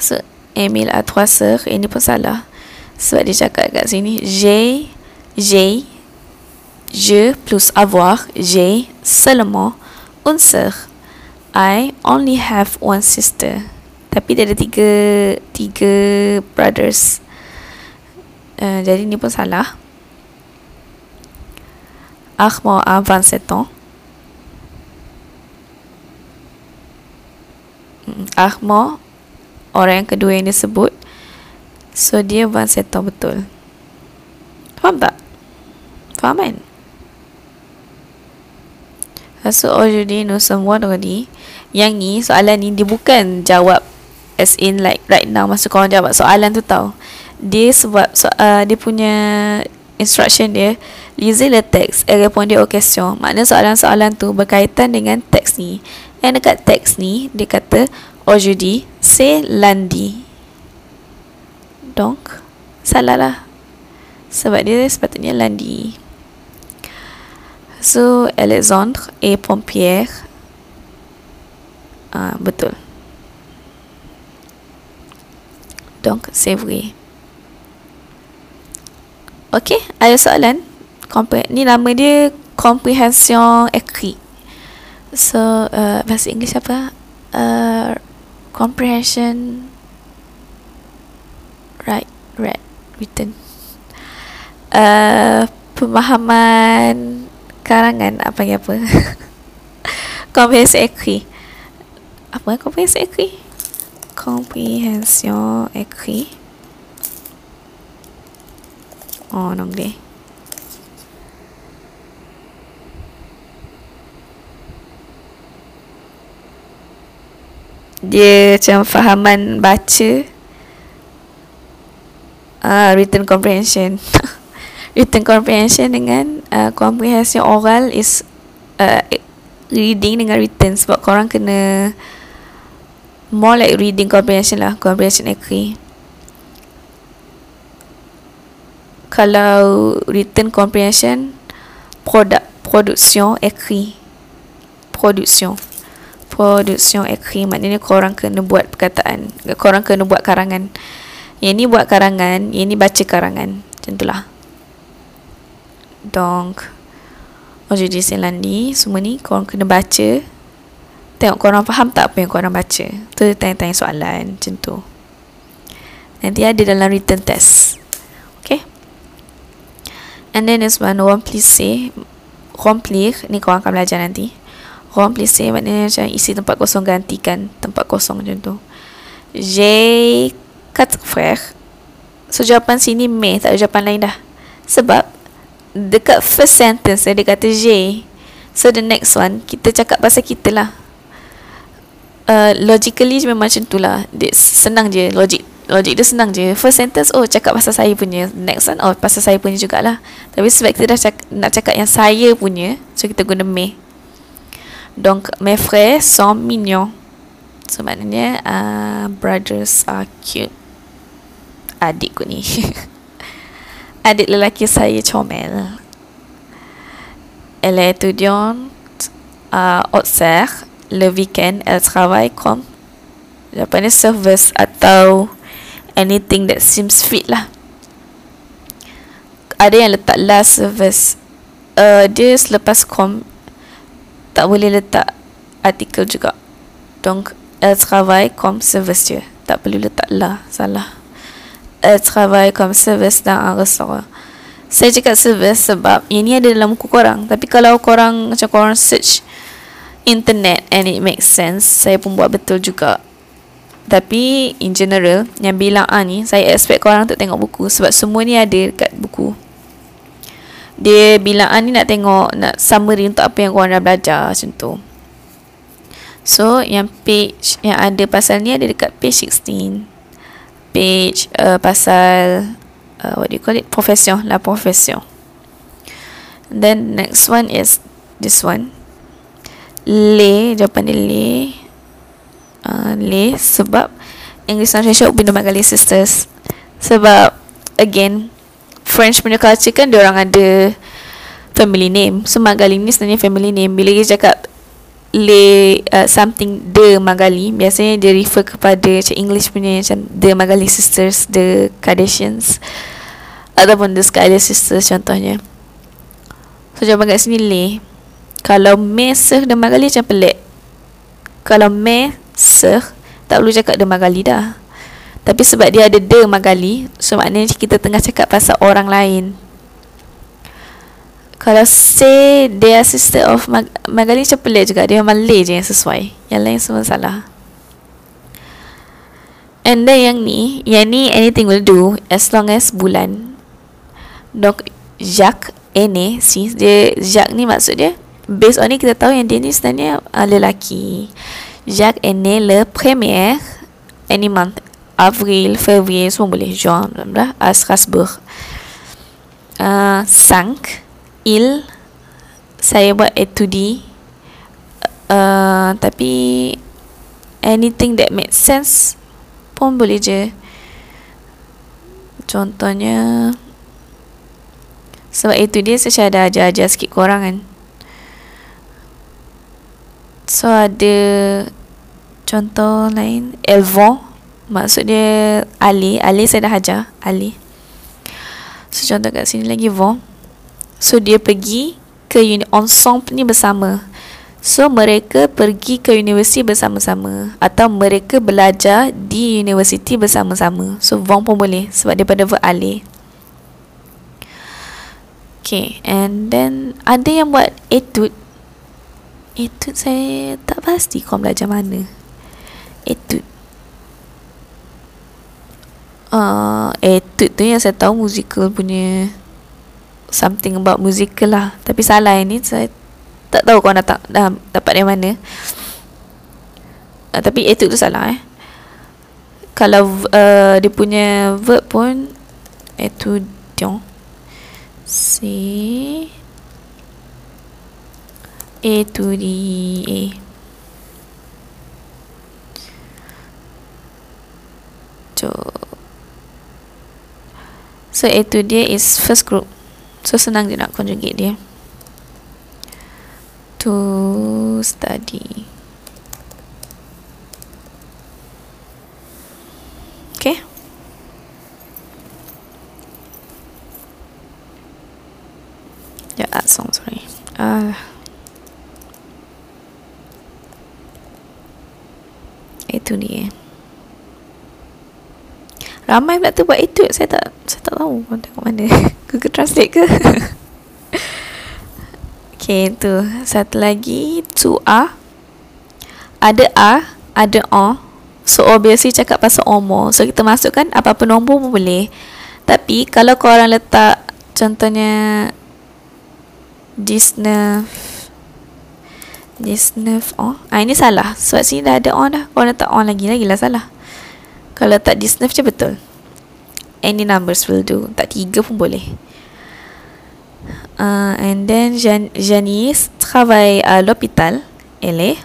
So Emil a trois sœurs ini pun salah. Sebab dia cakap kat sini j'ai j'ai je plus avoir j'ai seulement une sœur I only have one sister. Tapi dia ada tiga tiga brothers. Uh, jadi ni pun salah. Armand a 27 ans. Armand orang yang kedua yang disebut. So dia 27 ans betul. Faham tak? Faham kan? So aujourd'hui nous sommes vendredi. Yang ni soalan ni dia bukan jawab as in like right now masa korang jawab soalan tu tau. Dia sebab so, uh, dia punya instruction dia lisez le texte et répondez aux questions maknanya soalan-soalan tu berkaitan dengan teks ni yang dekat teks ni dia kata aujourd'hui c'est lundi donc salah lah. Sebab dia sepatutnya lundi so Alexandre et Pompier. Ah, betul. Donc c'est vrai. Ok ada soalan? Compre- ni nama dia comprehension écrit so uh, bahasa Inggeris apa? Uh, comprehension. Right read written. Uh, pemahaman karangan apa ya apa? Comprehension écrit apa? Comprehension écrit comprehension écrit oh nong deh dia macam fahaman baca. Uh, written comprehension. Written comprehension dengan uh, comprehension oral is uh, reading dengan written. Sebab korang kena more like reading comprehension lah comprehension écrit kalau written comprehension produk production écrit production production écrit maknanya korang kena buat perkataan korang kena buat karangan. Yang ni buat karangan yang ni baca karangan. Macam tu lah. Donc aujourd'hui c'est lundi semua ni korang kena baca. Tengok korang faham tak apa yang korang baca. Tu tanya-tanya soalan macam tu. Nanti ada dalam written test. Okay? And then this one one please say remplir ni korang akan belajar nanti remplacer maknanya macam isi tempat kosong gantikan tempat kosong macam tu. J'ai quatre frères so jawapan sini mais tak ada jawapan lain dah. Sebab dekat first sentence dia kata j'ai so the next one kita cakap pasal kita lah. Uh, logically memang macam tu lah. Senang je logik logik dia senang je. First sentence oh cakap pasal saya punya. Next one oh pasal saya punya jugalah. Tapi sebab kita dah cakap, nak cakap yang saya punya so kita guna mais Donc, mes frères sont mignons. So, maknanya, uh, brothers are cute. Adikku ni. Adik lelaki saya comel. Elle est étudiante à Auxerre. Le week-end, elle travaille comme Japanese service atau anything that seems fit lah. ada yang letak la service uh, dia selepas com tak boleh letak artikel juga. Donc elle travaille comme service tak perlu letak la salah. Elle travaille comme service dans un restaurant. Saya cakap service sebab ini ada dalam buku korang. Tapi kalau korang macam korang search internet and it makes sense saya pun buat betul juga. Tapi in general yang bilang A ni saya expect korang untuk tengok buku sebab semua ni ada dekat buku dia bilang ni nak tengok nak summary untuk apa yang korang dah belajar macam tu. So yang page yang ada pasal ni ada dekat page 16 page uh, pasal uh, what do you call it? Profession la profession then next one is this one. Le jawapan dia le. Uh, le sebab English Translation Ubin Magali Sisters. Sebab again French punya culture kan orang ada family name. So Magali ni sebenarnya family name. Bila dia cakap le uh, something the Magali biasanya dia refer kepada macam English punya macam the Magali Sisters the Kardashians ataupun the Skyler Sisters contohnya. So jawapan kat sini le. Kalau me seh dan Magali macam pelik. Kalau me seh tak perlu cakap de Magali dah tapi sebab dia ada de Magali so maknanya kita tengah cakap pasal orang lain. Kalau say dia sister of Mag- Magali macam pelik juga. Dia le je yang sesuai. Yang lain semua salah. And then yang ni yang ni anything will do as long as bulan. Donc Jacques Ene si dia Jacques ni maksud dia based on ni kita tahu yang dia ni sebenarnya uh, lelaki. Jacques né le premier any month avril, février semua boleh juin bla à Strasbourg. Uh, cinq il saya buat etudi uh, tapi anything that makes sense pun boleh je. Contohnya sebab itu dia saya dah ajar-ajar sikit korang kan. So ada contoh lain Elvon maksud dia Ali Ali saya dah ajar Ali. So contoh kat sini lagi Von So dia pergi ke uni ensemble ni bersama. So mereka pergi ke universiti bersama-sama Atau mereka belajar di universiti bersama-sama. So Von pun boleh sebab daripada verb Ali. Okay and then ada yang buat etude. Etude saya tak pasti kau belajar mana. Etude uh, Etude tu yang saya tahu musical punya Something about musical lah. Tapi salah ini saya tak tahu kau nak dah dapat dari mana. Uh, Tapi etude tu salah eh. Kalau uh, dia punya verb pun Etudiant Si étudier. So, so étudier is first group. So senang je nak conjugate dia. To study. Okay. Yeah, that song, sorry. Uh, Itu dia Ramai pula tu buat itu Saya tak Saya tak tahu Tengok mana. Google Translate ke? Okay tu. Satu lagi. Tu A. Ada A Ada O. So obviously cakap pasal umur So kita masukkan Apa-apa nombor pun boleh. Tapi Kalau korang letak Contohnya Disney This nerve on ah, Ini salah. Sebab sini dah ada on dah. Kalau letak on lagi Lagi lah salah Kalau letak this nerve je betul. Any numbers will do. Tak tiga pun boleh. Uh, And then Jan Janice Travaille à l'hôpital Elle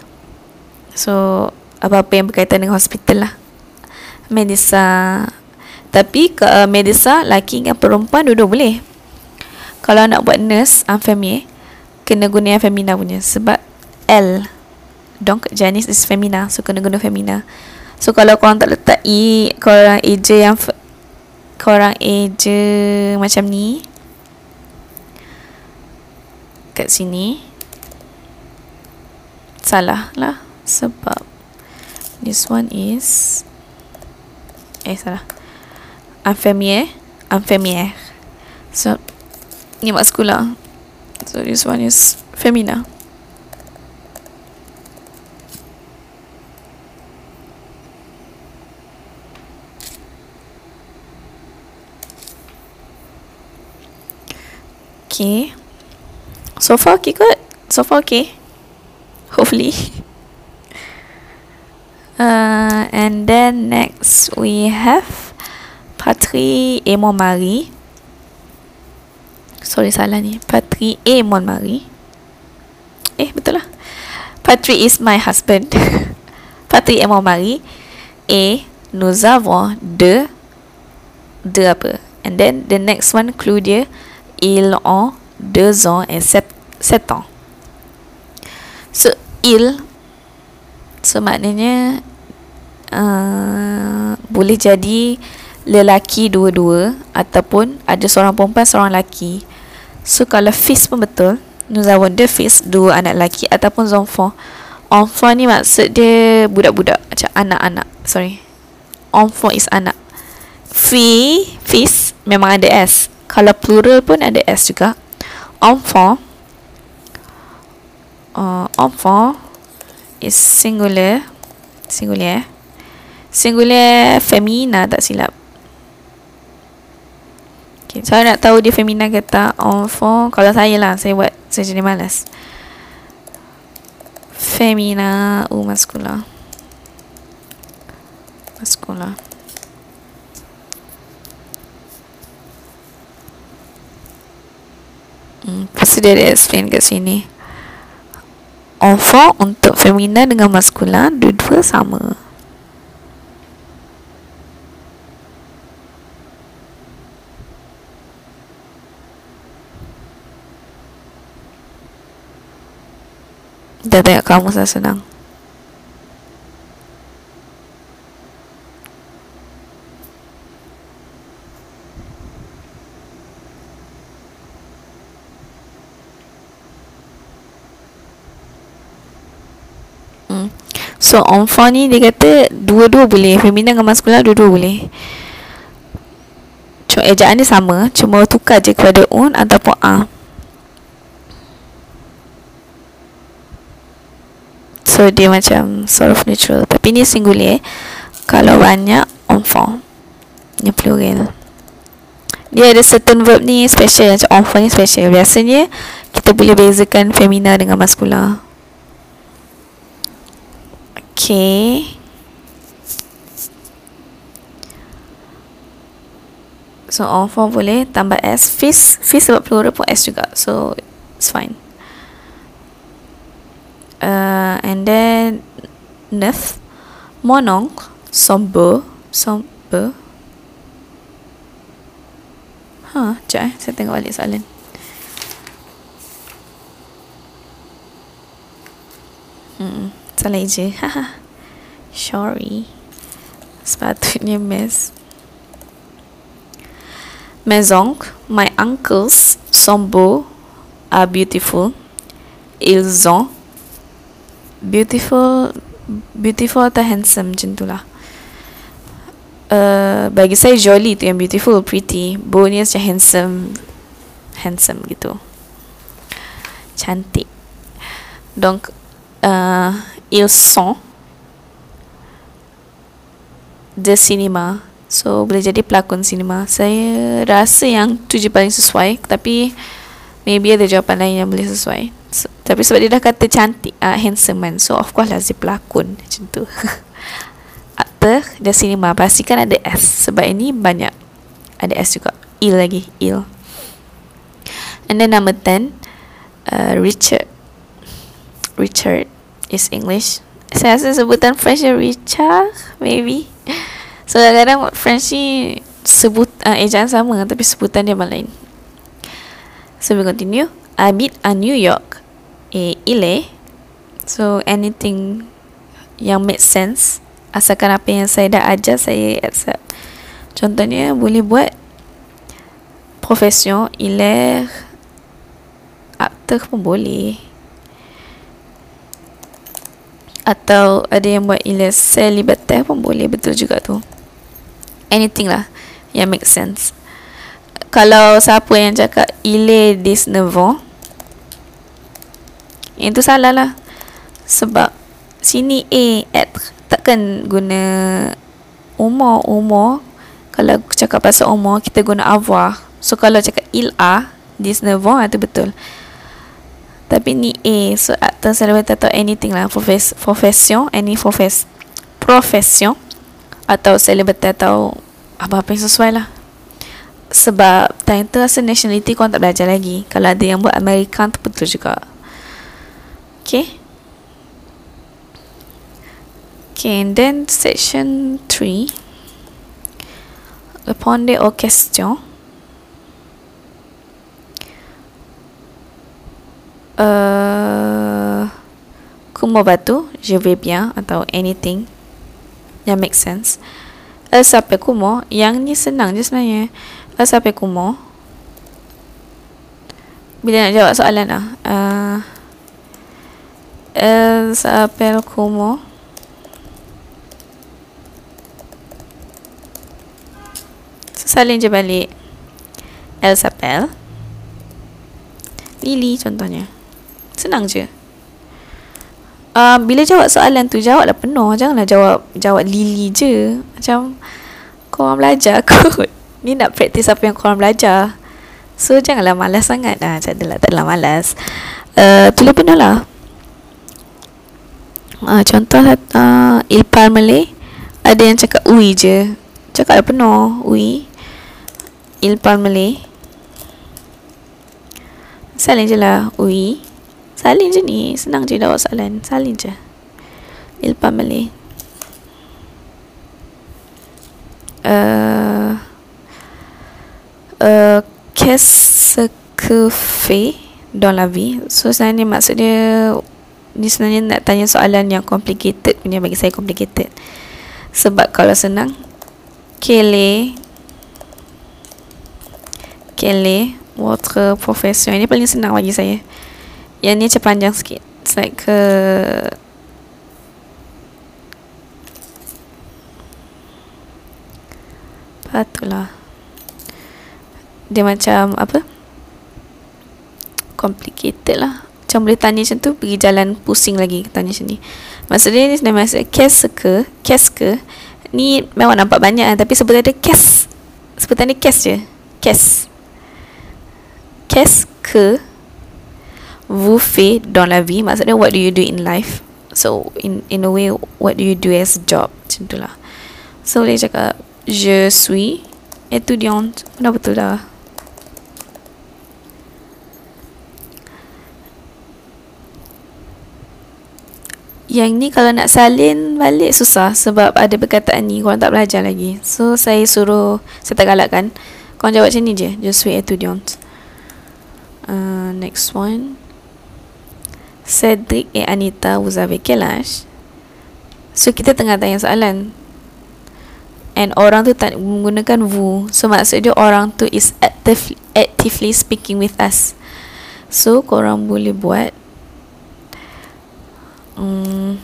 So Apa-apa yang berkaitan dengan hospital lah. Medisa. Tapi ke uh, Medisa Laki dengan perempuan Dua-dua boleh. Kalau nak buat nurse Infirmier Kena guna yang femina punya. Sebab L Donc Janice is femina So kena guna femina So kalau korang tak letak E Korang eja yang Korang eja Macam ni kat sini salah lah sebab this one is eh salah. Infirmier infirmier so ni maskula so this one is femina okay. So far okay good so far okay. Hopefully. Uh, and then next we have Patrie et mon mari sorry salah ni. Patrie et mon mari eh betul lah. Patrie is my husband. Patrie et mon mari et nous avons deux deux apa? And then the next one clue dia ils ont deux ans et sept, sept ans. So il so maknanya uh, boleh jadi lelaki dua-dua ataupun ada seorang perempuan seorang lelaki. So kalau fils pun betul nous avons deux fils dua anak lelaki ataupun enfant. Enfant ni maksud dia budak-budak macam anak-anak sorry. Enfant is anak. Fi fils memang ada s kalau plural pun ada s juga. Enfant. Uh, enfant is singular. Singular. Singular femina tak silap. Okay, saya nak tahu dia femina ke tak. Enfant kalau saya lah saya buat saya jadi malas. Femina u maskula maskula Hmm, pasti dia ada explain kat sini. Enfant untuk femina dengan maskula dua-dua sama. Dah tengok kamu saya senang. Hmm. So enfant ni dia kata dua-dua boleh. Femina dengan maskula dua-dua boleh. Cuma ejaan dia sama. Cuma tukar je kepada un ataupun a. So dia macam sort of neutral. Tapi ni singular Kalau banyak enfant Ni plural. Dia ada certain verb ni special. Macam enfant ni special. Biasanya kita boleh bezakan femina dengan maskula Okay. So enfant boleh. Tambah S. Fils Fils sebab plural pun S juga. So it's fine. Uh, And then Neuf Mon oncle Son beau Son beau Ha, huh, eh. Saya tengok balik soalan. Hmm Salah je Sorry. Sepatutnya Mes. Oncles My uncles beaux Are beautiful. Ils ont Beautiful Beautiful atau handsome Macam tu lah. Uh, Bagi saya jolly tu yang beautiful Pretty. Beau ni macam handsome Handsome gitu. Cantik. Donc uh, ils sont de cinéma. So boleh jadi pelakon sinema. Saya rasa yang tu je paling sesuai tapi maybe ada jawapan lain yang boleh sesuai. So, tapi sebab dia dah kata cantik, uh, handsome man. So of course lah dia pelakon macam tu. Aktor de cinema pastikan ada S sebab ini banyak ada S juga. Il lagi, il. And then number 10 uh, Richard Richard is English. Saya rasa sebutan French Richard maybe. So kadang-kadang French ni sebut uh, ejaan sama tapi sebutan dia lain. So we continue. Habite à New York. Et il est so anything yang make sense asalkan apa yang saya dah ajar saya accept. Contohnya boleh buat profession il est célibataire pun boleh atau ada yang buat il est célibataire pun boleh betul juga tu. Anything lah yang make sense. Kalau siapa yang cakap il est 19 ans itu salah lah. Sebab sini A être takkan guna umur umur. Kalau cakap pasal umur kita guna avoir so kalau cakap il a 19 ans itu betul tapi ni A So akta celebrate atau anything lah. Profes, Profession Any profes, Profession Atau celebrate atau Apa-apa yang sesuai lah. Sebab Time tu rasa nationality Korang tak belajar lagi. Kalau ada yang buat American tu betul juga. Okay. Okay and then Section 3 Répondez aux questions uh, Kumo batu Je vais bien Atau anything. Yang make sense. El sape kumo Yang ni senang je sebenarnya. El sape kumo Bila nak jawab soalan lah. Uh, El sape kumo Salin je balik. El sapel Lily contohnya Senang je. Uh, bila jawab soalan tu jawablah penuh. Janganlah jawab jawab lili je. Macam kau orang belajar kot. Ni nak praktis apa yang kau orang belajar. So janganlah malas sangat. Ah tak adalah tak adalah malas. Uh, tulis penuh lah uh, contoh uh, ilpal malay ada yang cakap ui je. Cakap penuh ui. Ilpal malay. Salin je lah ui Salin je ni. Senang je jawab soalan. Salin je. Ilpa Malay uh, uh, Qu'est-ce que fait Dans la vie So sebenarnya dia Ni sebenarnya nak tanya soalan yang complicated punya bagi saya complicated. Sebab kalau senang Quelle Quelle Votre profession? Ini paling senang bagi saya yang ni macam panjang sikit. It's like Patutlah. Dia macam Apa? Complicated lah. Macam boleh tanya macam tu Pergi jalan pusing lagi Tanya macam ni. Maksudnya ni sebenarnya maksud Kes ke Kes ke? Ni memang nampak banyak Tapi sebenarnya ada kes. Sebenarnya kes je. Kes. Kes ke vous fait dans la vie maksudnya what do you do in life so in in a way what do you do as job macam tu lah so boleh cakap je suis étudiante dah betul dah Yang ni kalau nak salin balik susah sebab ada perkataan ni korang tak belajar lagi. So saya suruh saya tak galakkan. Korang jawab macam ni je. Je suis étudiante. Uh, next one. Cedric et Anita, vous avez quel âge? So, kita tengah tanya soalan. And orang tu tak menggunakan vous. So, maksud dia orang tu is active, actively speaking with us. So, korang boleh buat. Hmm.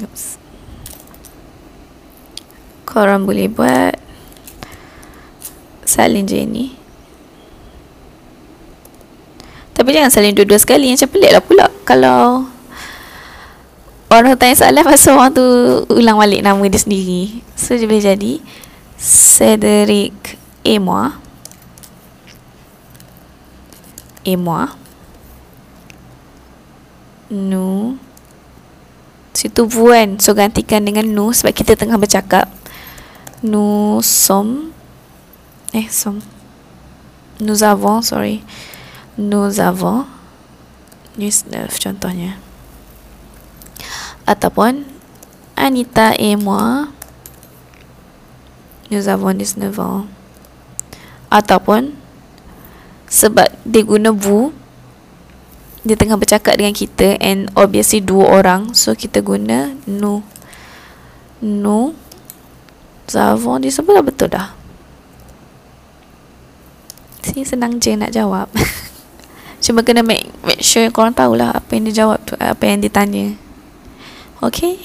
Oops. Korang boleh buat salin je ni. Tapi jangan salin dua-dua sekali macam pelik lah pula. Kalau orang tanya soalan pasal orang tu ulang balik nama dia sendiri. So dia boleh jadi Cedric et moi nous situ kan so gantikan dengan nous sebab kita tengah bercakap. Nous sommes eh som nous avons sorry nous avons 19 contohnya ataupun Anita et moi. Nous avons 19 ans ataupun sebab dia guna vous dia tengah bercakap dengan kita and obviously dua orang. So kita guna nous nous avons disebut betul dah sini senang je nak jawab. Cuma kena make, make sure korang tahulah apa yang dia jawab tu apa yang ditanya okay?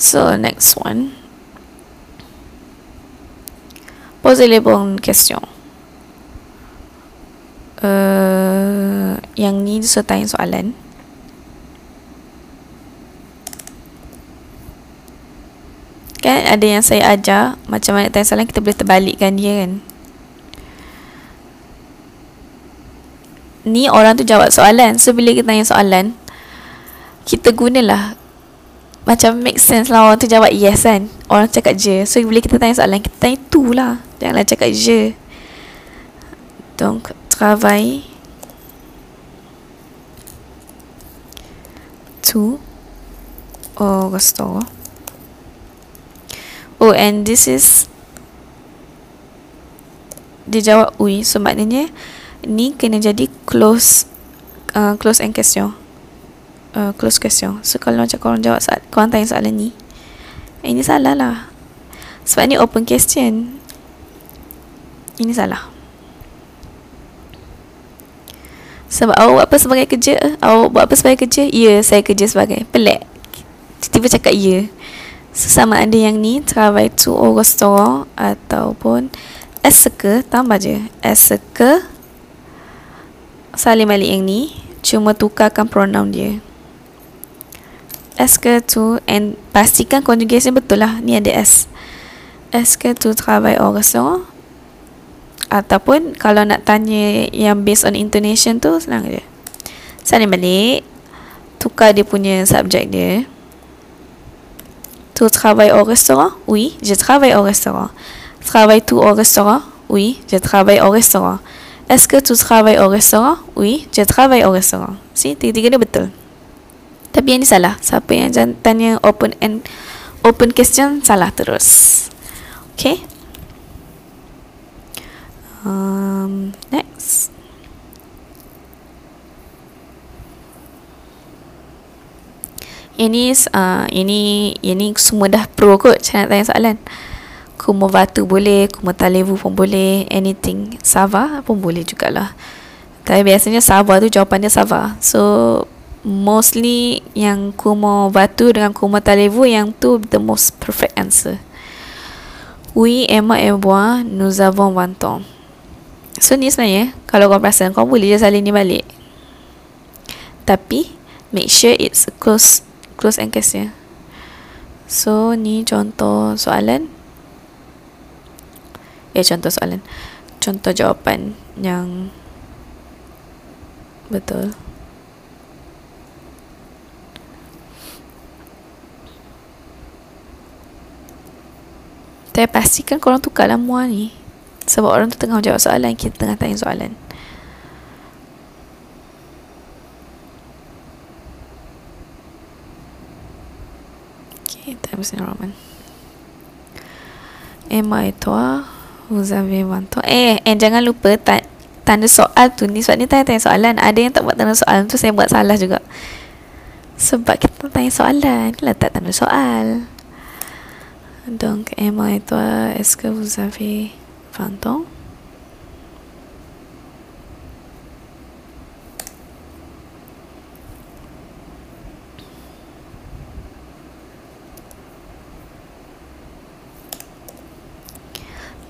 So next one. Posez les bonnes questions uh, yang ni saya tanya soalan. Kan ada yang saya ajar macam mana tanya soalan kita boleh terbalikkan dia kan ni orang tu jawab soalan. So bila kita tanya soalan kita gunalah macam make sense lah orang tu jawab yes kan. Orang cakap je. So bila kita tanya soalan kita tanya tu lah. Janganlah cakap je. Donc travail. Tu au restaurant Oh and this is Dia jawab oui. So maknanya Ni kena jadi close uh, Close and question. Uh, Close question. So kalau macam korang jawab saat Korang tanya soalan ni Ini salah lah. Sebab ni open question. Ini salah. Sebab awak buat apa sebagai kerja? Awak buat apa sebagai kerja? Ya saya kerja sebagai Pelik. Tiba-tiba cakap ya. Sesama ada yang ni Travail tu au restaurant Ataupun Est-ce que Tambah je. Est-ce que Salim balik yang ni Cuma tukarkan pronoun dia. Est-ce que tu And pastikan conjugation betul lah. Ni ada S. Est-ce que tu travail au restaurant Ataupun Kalau nak tanya Yang based on intonation tu Senang je. Salim balik Tukar dia punya subject dia. Tu travailles au restaurant Oui, je travaille au restaurant. Travailles-tu au restaurant Oui, je travaille au restaurant. Est-ce que tu travailles au restaurant Oui, je travaille au restaurant. Si, tiga-tiga dia betul. Tapi yang ni salah. Siapa yang tanya open and open question salah terus. Okay. Um, next. ini uh, ini ini semua dah pro kot saya nak tanya soalan kumo batu boleh kumo talevu pun boleh anything sava pun boleh jugalah tapi biasanya sava tu jawapan dia sava so mostly yang kumo batu dengan kumo talevu yang tu the most perfect answer Oui, Emma et moi, nous avons 20 ans. So ni sebenarnya, kalau kau perasan, kau boleh je salin ni balik. Tapi, make sure it's close close and case ya. So ni contoh soalan. Eh contoh soalan. Contoh jawapan yang betul. Tapi pastikan korang tukarlah mua ni Sebab orang tu tengah jawab soalan Kita tengah tanya soalan Bismillahirrahmanirrahim. Emma et vous avez 20 ans. Eh, eh jangan lupa ta- tanda soal tu ni. Sebab ni tanya-tanya soalan. Ada yang tak buat tanda soalan tu saya buat salah juga. Sebab kita tanya soalan. Letak tanda soal. Donc, Emma et toi, est-ce que vous avez 20 ans?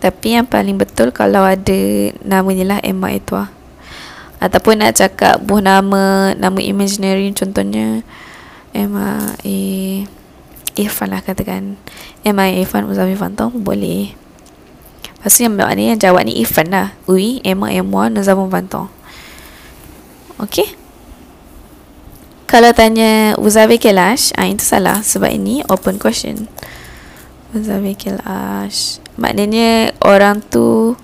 Tapi yang paling betul kalau ada namanya lah Emma lah. Ataupun nak cakap buah nama, nama imaginary contohnya Emma A. Irfan lah katakan. Emma. Irfan Uzafi Fantom boleh. Pasti yang maknanya yang jawab ni Irfan lah. Ui, Emma Emma Nazamun Fantom. Okay. Kalau tanya Uzafi Kelash, ah, itu salah sebab ini open question. Uzafi Kelash. Maknanya orang tu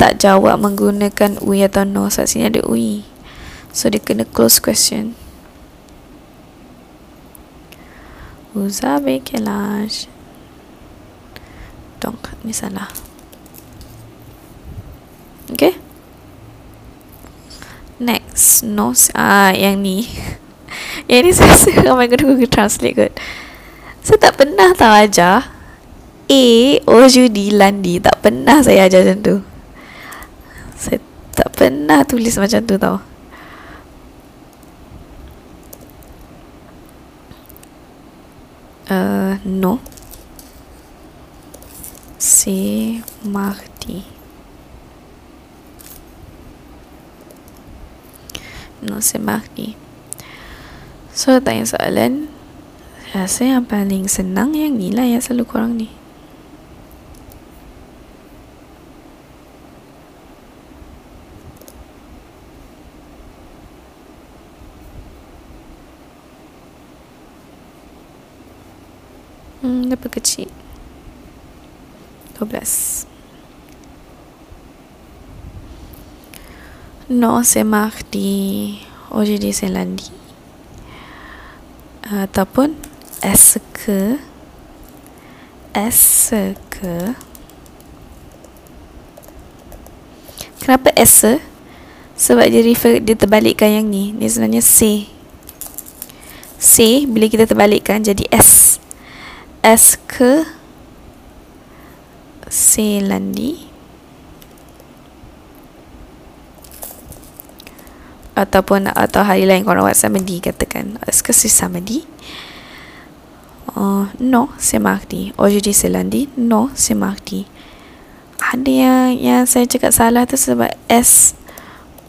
tak jawab menggunakan ui atau no. Sebab sini ada ui. So dia kena close question. Vous avez quel âge? Donc, ni salah. Okay. Next. No. Ah, yang ni. yang ni saya rasa ramai guna Google Translate kot. Saya tak pernah tahu ajar A Oh Judy Landi. Tak pernah saya ajar macam tu. Saya tak pernah tulis macam tu tau. Uh, No. C'est mardi. No, c'est mardi. So, tanya soalan. Rasa yang paling senang yang ni lah yang selalu korang ni. Hmm, dapat kecil. 12. Non, c'est mardi. Aujourd'hui, c'est lundi. Ataupun est-ce que est-ce que kenapa est-ce sebab dia refer dia terbalikkan yang ni ni sebenarnya C C bila kita terbalikkan jadi S est-ce que c'est lundi ataupun atau hari lain korang buat samedi katakan est-ce que c'est samedi Uh, non, c'est mardi. Aujourd'hui c'est lundi. Non, c'est mardi. Ada yang yang saya cakap salah tu sebab S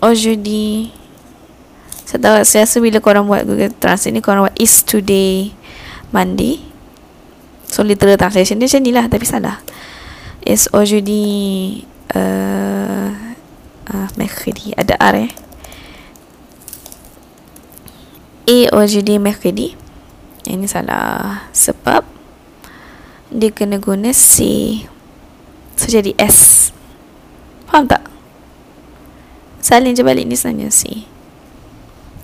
aujourd'hui. Saya tahu saya rasa bila korang buat Google Translate ni korang buat is today Monday. So literal translation dia macam ni lah tapi salah. Is aujourd'hui uh, uh, mercredi. Ada R eh. Et aujourd'hui mercredi. Ini salah Sebab Dia kena guna C So jadi S Faham tak? Salin je balik ni sebenarnya C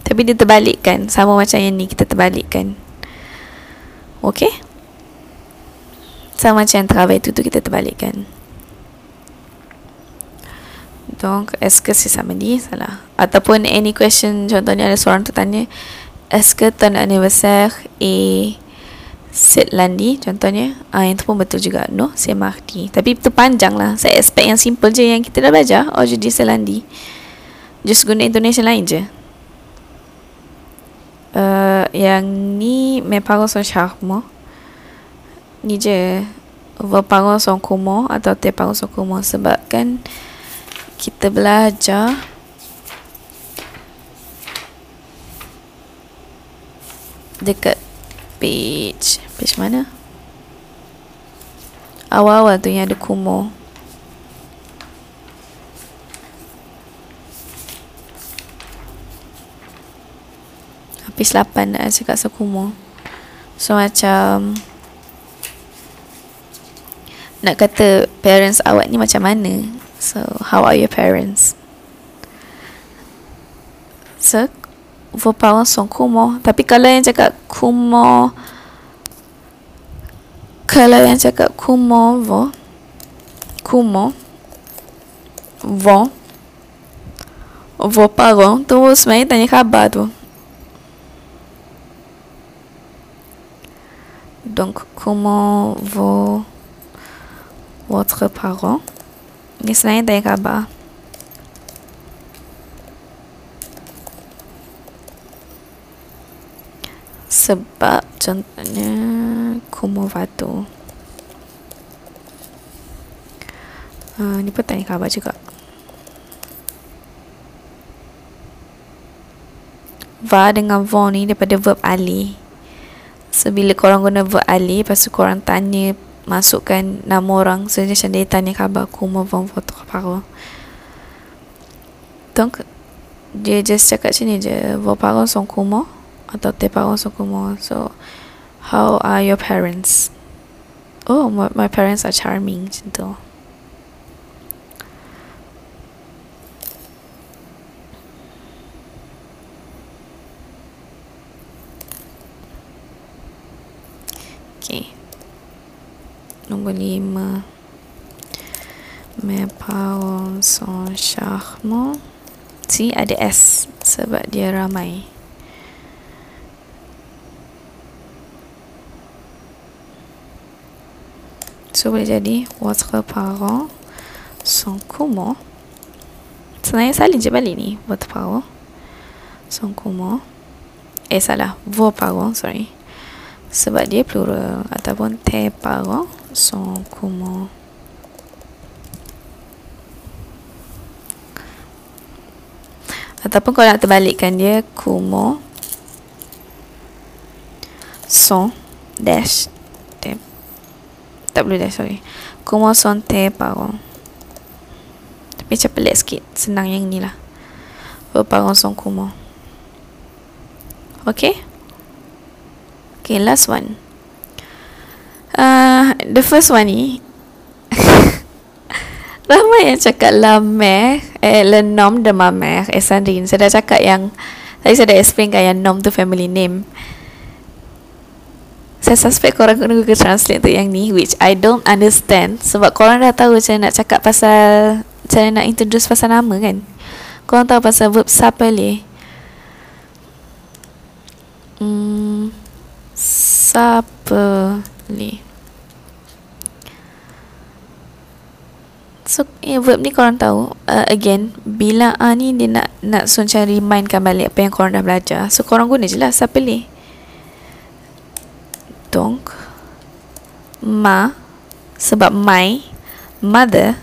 Tapi dia terbalikkan Sama macam yang ni kita terbalikkan Okay? Sama macam travail tu tu kita terbalikkan. Donc, est-ce que c'est samedi? Salah. Ataupun any question, contohnya ada seorang tu tanya, est-ce que ton anniversaire est c'est lundi? Contohnya ah yang tu pun betul juga. No c'est mardi. Tapi itu panjang lah. Saya expect yang simple je yang kita dah belajar. Oh jadi c'est lundi. Just guna intonation lain je. Uh, yang ni mes parents sont charmants ni je sont comment atau sont comment sebab kan kita belajar. Dekat page page mana? Awal-awal tu yang ada kumo. Page 8 nak cakap sekumo so macam nak kata parents awak ni macam mana? So how are your parents? So vos parents sont comment tapi kalau yang cakap comment kalau yang cakap comment vos comment vont vos parents tu sebenarnya tanya khabar tu. Donc comment vos votre parent ni sebenarnya tanya khabar. Sebab contohnya Kumovato. Uh, ni pun tanya khabar juga. Va dengan von ni daripada verb ali so bila korang guna verb ali lepas tu korang tanya masukkan nama orang so macam dia tanya khabar Kumo von votre parent donc dia just cakap macam ni je vos parents sont comment atau tes parents sont comment so how are your parents? Oh my, my parents are charming macam tu Okay. Nombor lima. Parents sont charmants. Si, ada S sebab dia ramai. So boleh jadi Votre parent Sont comment Sebenarnya salin je balik ni Votre parent Sont comment Eh salah Vos parents Sorry Sebab dia plural Ataupun tes parents Sont comment Ataupun kalau nak terbalikkan dia Kumo. Son Dash te, Tak perlu dash sorry. Kumo son te parents Tapi macam pelik sikit Senang yang ni lah. Vos parents son kumo. Okay? Okay last one uh, The first one ni Ramai yang cakap la mère eh, le nom de ma mère est Sandrine. Saya dah cakap yang tadi saya dah explain kan yang nom tu family name. Saya suspect korang kena Google Translate tu yang ni which I don't understand sebab korang dah tahu macam nak cakap pasal cara nak introduce pasal nama kan. Korang tahu pasal verb sapele. Hmm, sapele. So eh, verb ni korang tahu uh, Again Bila A ni dia nak Nak so macam remindkan balik Apa yang korang dah belajar. So korang guna je lah Siapa Donc Ma. Sebab my Mother.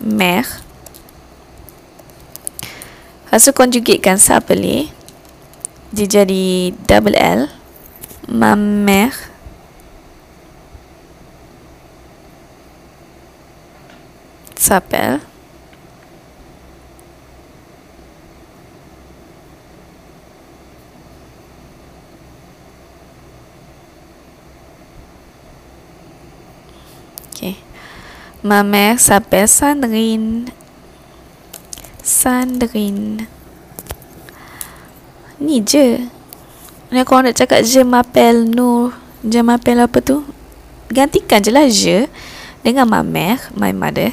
Mère Lepas tu conjugatekan Siapa Dia jadi Double L. Ma mère s'appelle. Ma mère s'appelle Sandrine. Sandrine. Ni je. Ni kalau nak cakap je m'appelle Nur. Je m'appelle apa tu? Gantikan je lah je dengan ma mère, my mother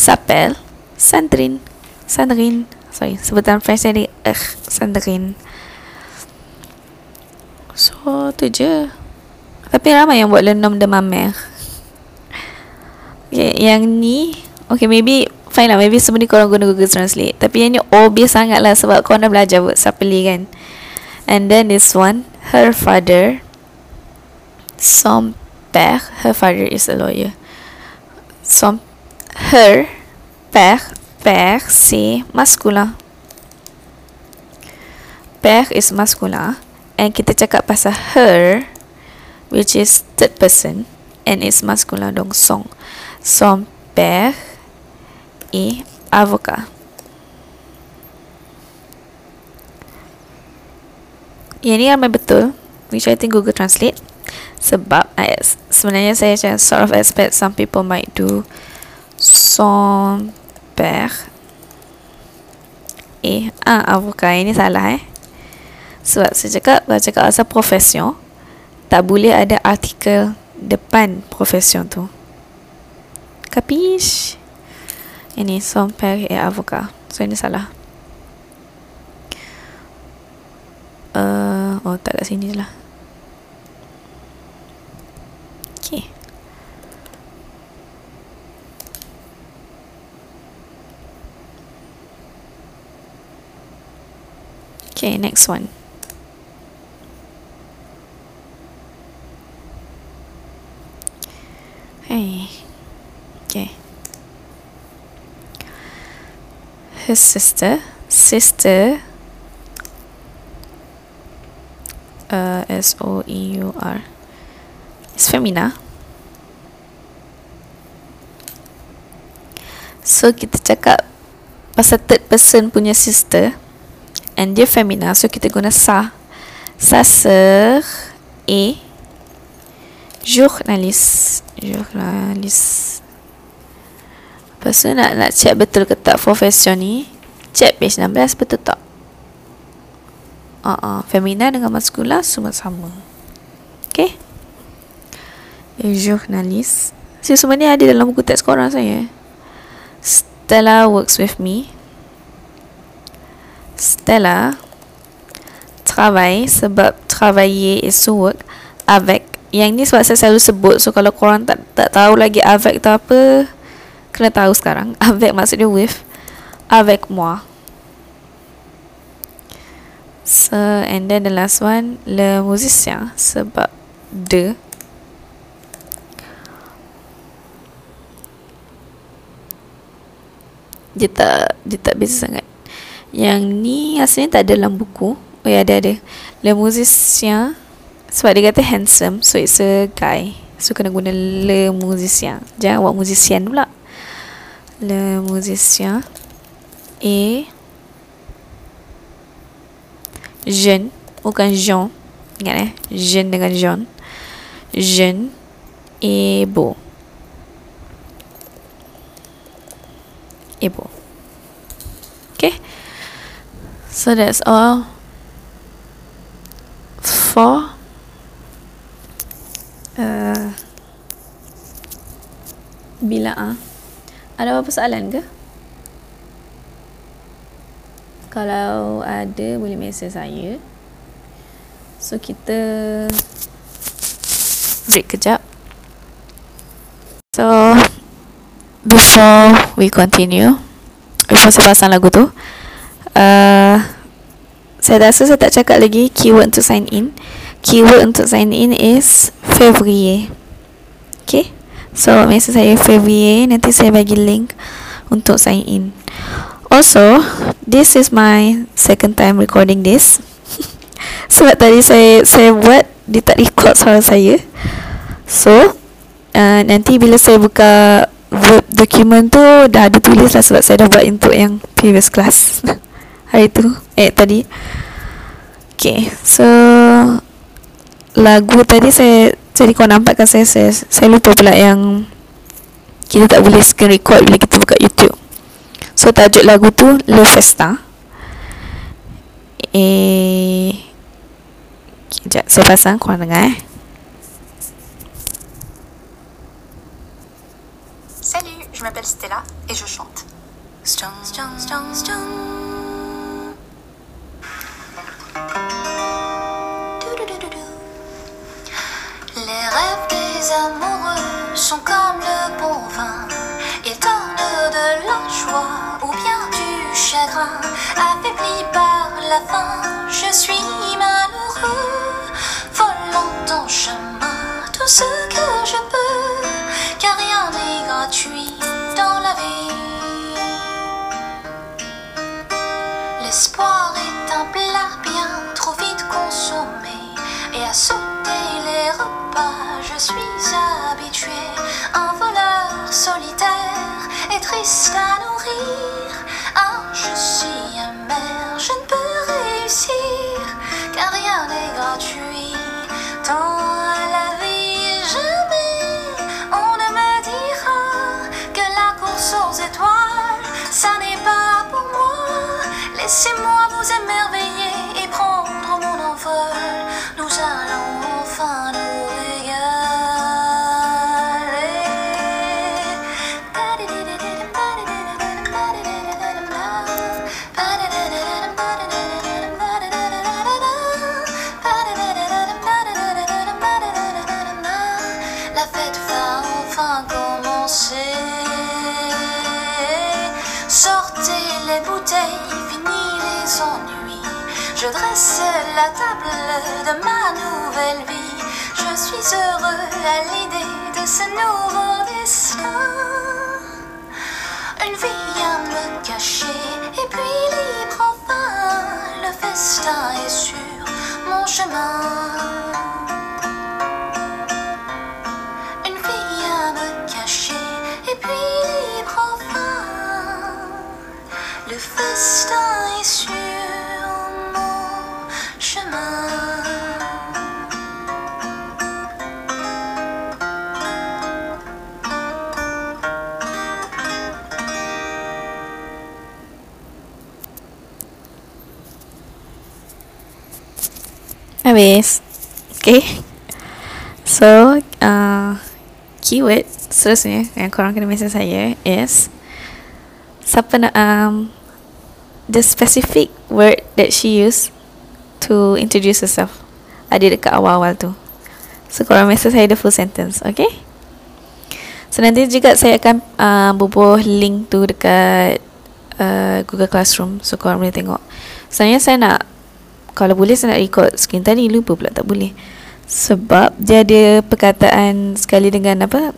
s'appelle Sandrine. Sandrine. Sorry, sebutan French tadi. Eh, Sandrine. So, tu je. Tapi ramai yang buat le nom de ma mère. Okay, yang ni, okay, maybe, fine lah. Maybe semua ni korang guna Google Translate. Tapi yang ni obvious sangat lah sebab korang dah belajar buat sapeli kan. And then this one, her father, son père, her father is a lawyer. Son her père père c'est masculin. Père is masculin and kita cakap pasal her which is third person and is masculin donc son son père est avocat. Yang ni ramai betul which I think Google Translate sebab sebenarnya saya macam sort of expect some people might do son père et un avocat. Ini salah eh? Sebab saya cakap kalau cakap asal profession tak boleh ada artikel depan profession tu. Capiche ini son père et avocat. So ini salah. Uh, oh tak kat sini lah okay Okay, next one. Hey. Okay. His sister. Sister. Uh, S O E U R. It's femina. So kita cakap pasal third person punya sister and dia femina. So kita guna sa. Sa sœur est journaliste journaliste lepas tu? Nak, nak check betul ke tak profession ni? Check page 16 betul tak? Uh -uh. femina dengan maskula semua sama. Ok journaliste so, semua ni ada dalam buku teks korang saya. Stella works with me Stella travaille sebab travailler is to work avec. Yang ni sebab saya selalu sebut so kalau korang tak tak tahu lagi avec tu apa kena tahu sekarang. Avec maksudnya with avec moi. So and then the last one le musicien sebab de. Dia tak dia tak biasa sangat yang ni asalnya tak ada dalam buku. Oh ya ada ada. Le musicien. Sebab dia kata handsome so it's a guy. So kena guna le musicien. Jangan buat musician pula. Le musicien et jeune. Bukan Jean. Ingat eh? Jeune dengan Jean jeune et beau. Ibu. Okay. So that's all for uh, bila ah. Ada apa soalan ke? Kalau ada boleh mesej saya. So kita break kejap. So before we continue before saya pasang lagu tu uh, saya rasa saya tak cakap lagi keyword untuk sign in. Keyword untuk sign in is February okay? So mesej saya February nanti saya bagi link untuk sign in. Also this is my second time recording this. Sebab tadi saya saya buat dia tak record suara saya. So uh, nanti bila saya buka Word document tu dah ada tulis lah sebab saya dah buat untuk yang previous class hari tu? Eh tadi. Okay so lagu tadi saya jadi kau nampak kan saya, saya saya lupa pula yang kita tak boleh screen record bila kita buka YouTube. So tajuk lagu tu Le Festa. Eh Sekejap, saya pasang korang dengar eh. Je m'appelle Stella et je chante. Stung, stung, stung, stung. Les rêves des amoureux sont comme le bon vin. Ils donnent de la joie ou bien du chagrin. Affaibli par la faim, je suis malheureux. Volant en chemin tout ce que je peux, car rien n'est gratuit dans la vie. L'espoir est un plat bien trop vite consommé et à sauter les repas je suis habitué. Un voleur solitaire et triste à nourrir. Ah, je suis amer, je ne peux réussir car rien n'est gratuit moi. Laissez-moi vous émerveiller et Je dresse la table de ma nouvelle vie. Je suis heureux à l'idée de ce nouveau destin. Une vie à me cacher et puis libre enfin. Le festin est sur mon chemin. Une fille à me cacher et puis libre enfin. Le festin est Habis. Okay. So uh, Keyword Seterusnya Yang korang kena mesej saya Is Siapa nak um, The specific word That she use To introduce herself. Ada dekat awal-awal tu. So korang mesej saya the full sentence Okay? So nanti juga saya akan uh, bubuh link tu dekat uh, Google Classroom. So korang boleh tengok. Sebenarnya saya nak Kalau boleh saya nak record screen tadi Lupa pula tak boleh Sebab dia ada perkataan Sekali dengan apa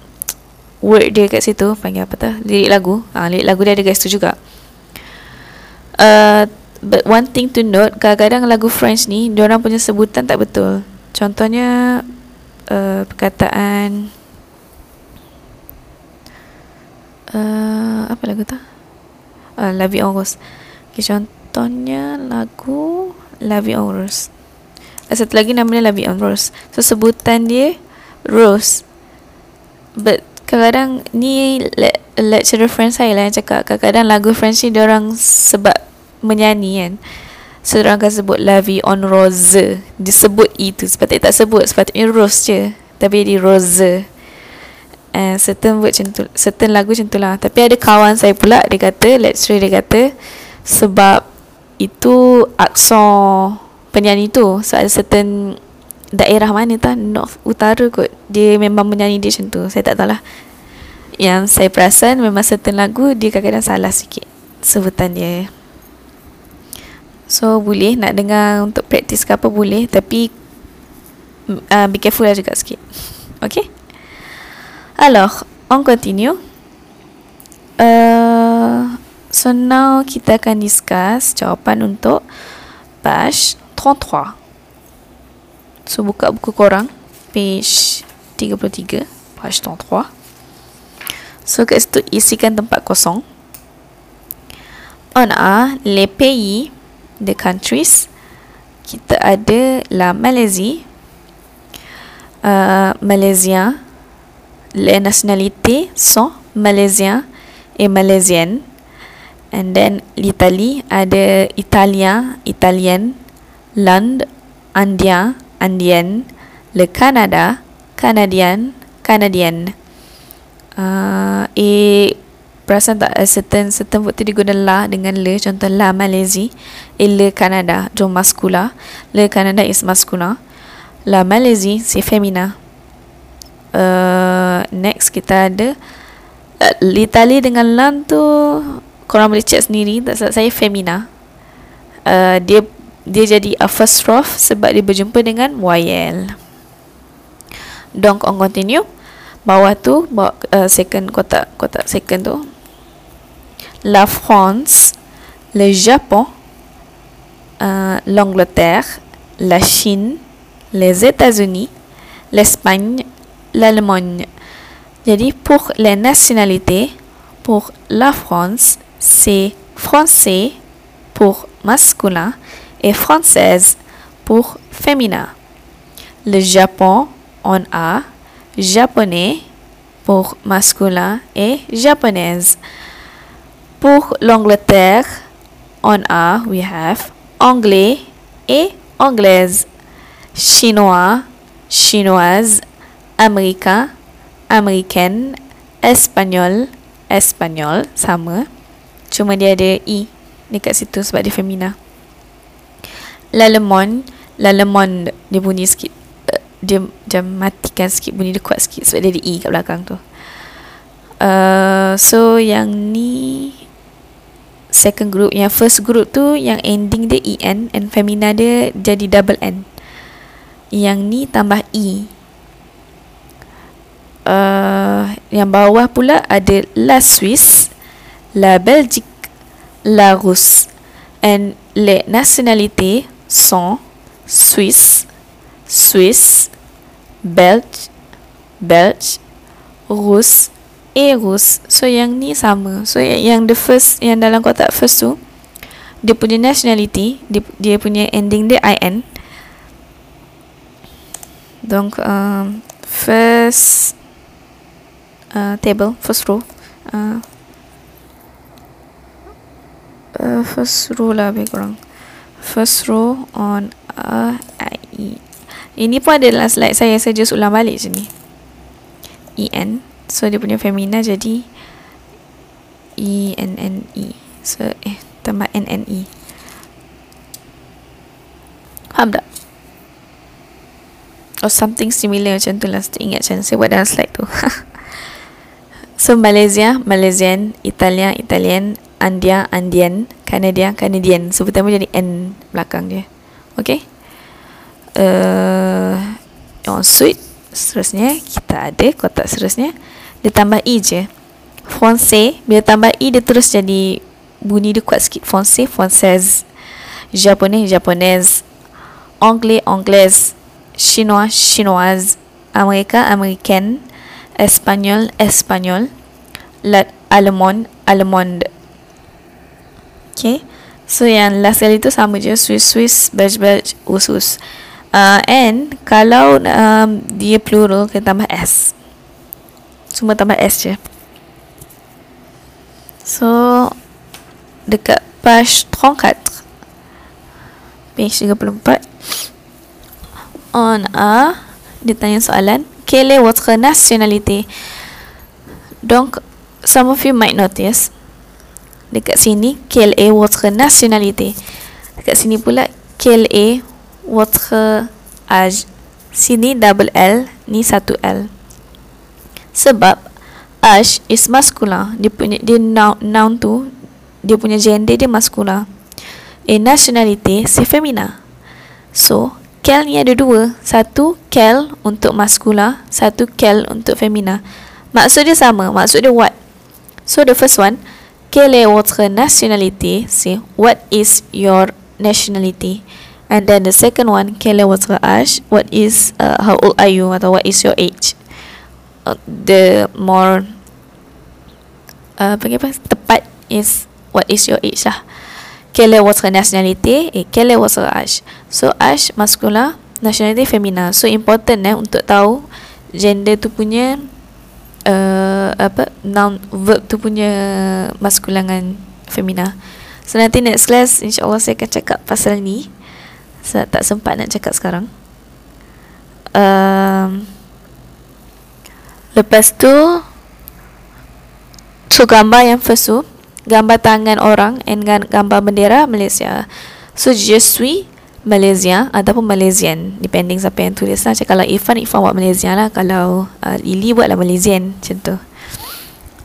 Word dia kat situ Panggil apa tu Lirik lagu ha, Lirik lagu dia ada kat situ juga uh, But one thing to note Kadang-kadang lagu French ni Diorang punya sebutan tak betul Contohnya uh, Perkataan uh, apa lagu tu? Uh, La Vie en Rose. Okay, contohnya lagu La Vie en Rose. Uh, satu lagi namanya La Vie en Rose. So sebutan dia Rose. But kadang-kadang ni le- lecturer friend saya lah yang cakap kadang-kadang lagu French ni orang sebab menyanyi kan. So orang akan sebut La Vie en Rose. Disebut itu. Sepatutnya tak sebut. Sepatutnya Rose je. Tapi di Rose. And certain word macam tu Certain lagu macam tu lah Tapi ada kawan saya pula Dia kata Lecturer dia kata Sebab Itu Akson Penyanyi tu. So ada certain Daerah mana tak North Utara kot. Dia memang menyanyi dia macam tu. Saya tak tahu lah Yang saya perasan Memang certain lagu Dia kadang-kadang salah sikit Sebutan dia. So boleh Nak dengar Untuk praktis ke apa Boleh. Tapi uh, Be careful lah juga sikit. Okay? Alors, on continue. Uh, so now kita akan discuss jawapan untuk page 33. So buka buku korang page 33, page 33. So kat situ isikan tempat kosong. On A, les pays, the countries. Kita ada la Malaisie, uh, Malaysia, les nationalités sont malaisiens et malaisiennes. And then l'Italie ada italien, italienne, l'Inde, indien, indienne, le Canada, canadien, canadienne. Uh, et perasan tak uh, certain certain word tu diguna la dengan le contoh la Malaisie et le Canada donc masculin le Canada is masculin la Malaisie c'est féminin. Uh, next kita ada uh, Litali dengan Lan tu korang boleh check sendiri. Tak saya Femina. Uh, dia dia jadi a first rough sebab dia berjumpa dengan YL donc on continue. Bawah tu bawah, uh, second kotak kotak second tu. La France le Japon uh, l'Angleterre la Chine les États-Unis l'Espagne l'Allemagne. Jadi pour les nationalités pour la France c'est français pour masculin et française pour féminin le Japon on a japonais pour masculin et japonaise. Pour l'Angleterre, on a, we have anglais et anglaise, chinois, chinoise, américain, américaine, espagnol, espagnol, sama. Cuma dia ada i dekat situ sebab dia femina. L'allemand, l'allemand dia bunyi sikit dia macam matikan sikit bunyi dia kuat sikit sebab dia ada E kat belakang tu. Uh, so yang ni second group. Yang first group tu yang ending dia EN and femina dia jadi double N. Yang ni tambah E. Uh, yang bawah pula ada La Suisse La Belgique La Russe and les nationalités sont Suisse Suisse, Belge, Belge, Rus, et Rus. So yang ni sama. So yang, yang the first yang dalam kotak first tu dia punya nationality, dia, dia punya ending dia IN. Donc um, first uh, table, first row. Uh, uh, first row lah lebih kurang. First row on A, I, E. Ini pun adalah slide saya Saya just ulang balik je ni E-N So dia punya femina jadi E-N-N-E So eh Tambah N-N-E Faham tak? or something similar macam tu lah saya ingat macam saya buat dalam slide tu so Malaysia Malaysian Italian Italian Andia Andian Canadian Canadian. So pertama jadi N belakang dia. Okay? Uh, ensuite seterusnya kita ada kotak seterusnya. Dia tambah E je. Francais bila tambah E dia terus jadi bunyi dia kuat sikit. Francais Française Japonais Japonaise. Anglais Anglaise Chinois, chinoise, America, américaine, espagnol, espagnol, allemand, allemande. Okay. So yang last kali tu sama je Swiss, Swiss, Belge, Belge, Usus. Uh, and kalau um, dia plural kita tambah S. Semua tambah S je. So dekat page 34 page 34 on a dia tanya soalan quelle est votre nationalité donc some of you might notice dekat sini quelle est votre nationalité dekat sini pula quelle est votre âge sini double L ni satu L. Sebab âge is masculine. Dia punya dia noun, noun tu dia punya gender dia masculine. Et nationalité c'est féminin so Kel ni ada dua. Satu kel untuk maskula, satu kel untuk femina. Maksud dia sama. Maksud dia what? So the first one, quelle est votre nationalité? C'est what is your nationality? And then the second one, quel est votre âge? What is, uh, how old are you? Atau what is your age? Uh, the more, uh, apa, tepat is what is your age lah quelle est votre nationalité et quel est votre âge. So âge masculin, nationalité féminin. So important eh untuk tahu gender tu punya uh, apa noun verb tu punya maskulin dengan femina. So nanti next class insyaallah saya akan cakap pasal ni. Saya tak sempat nak cakap sekarang. Um, lepas tu So gambar yang first tu gambar tangan orang and gambar bendera Malaysia. So je suis Malaysia ataupun Malaysian depending siapa yang tulis lah. Macam kalau Ifan, Ifan buat Malaysia lah. Kalau uh, Ili buatlah Malaysian macam tu.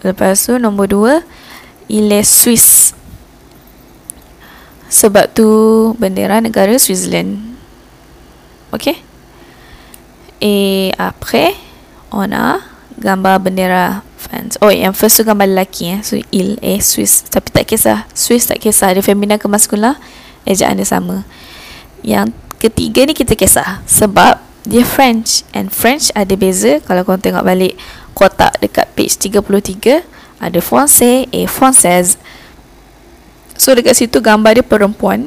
Lepas tu nombor dua Il est Swiss Sebab tu bendera negara Switzerland Okay Et après On a gambar bendera fans. Oh, yang first tu gambar lelaki eh. So, il eh Swiss. Tapi tak kisah. Swiss tak kisah. Dia femina ke maskula. Ejaan dia sama. Yang ketiga ni kita kisah. Sebab dia French. And French ada beza. Kalau korang tengok balik kotak dekat page 33. Ada Francais eh Française. So, dekat situ gambar dia perempuan.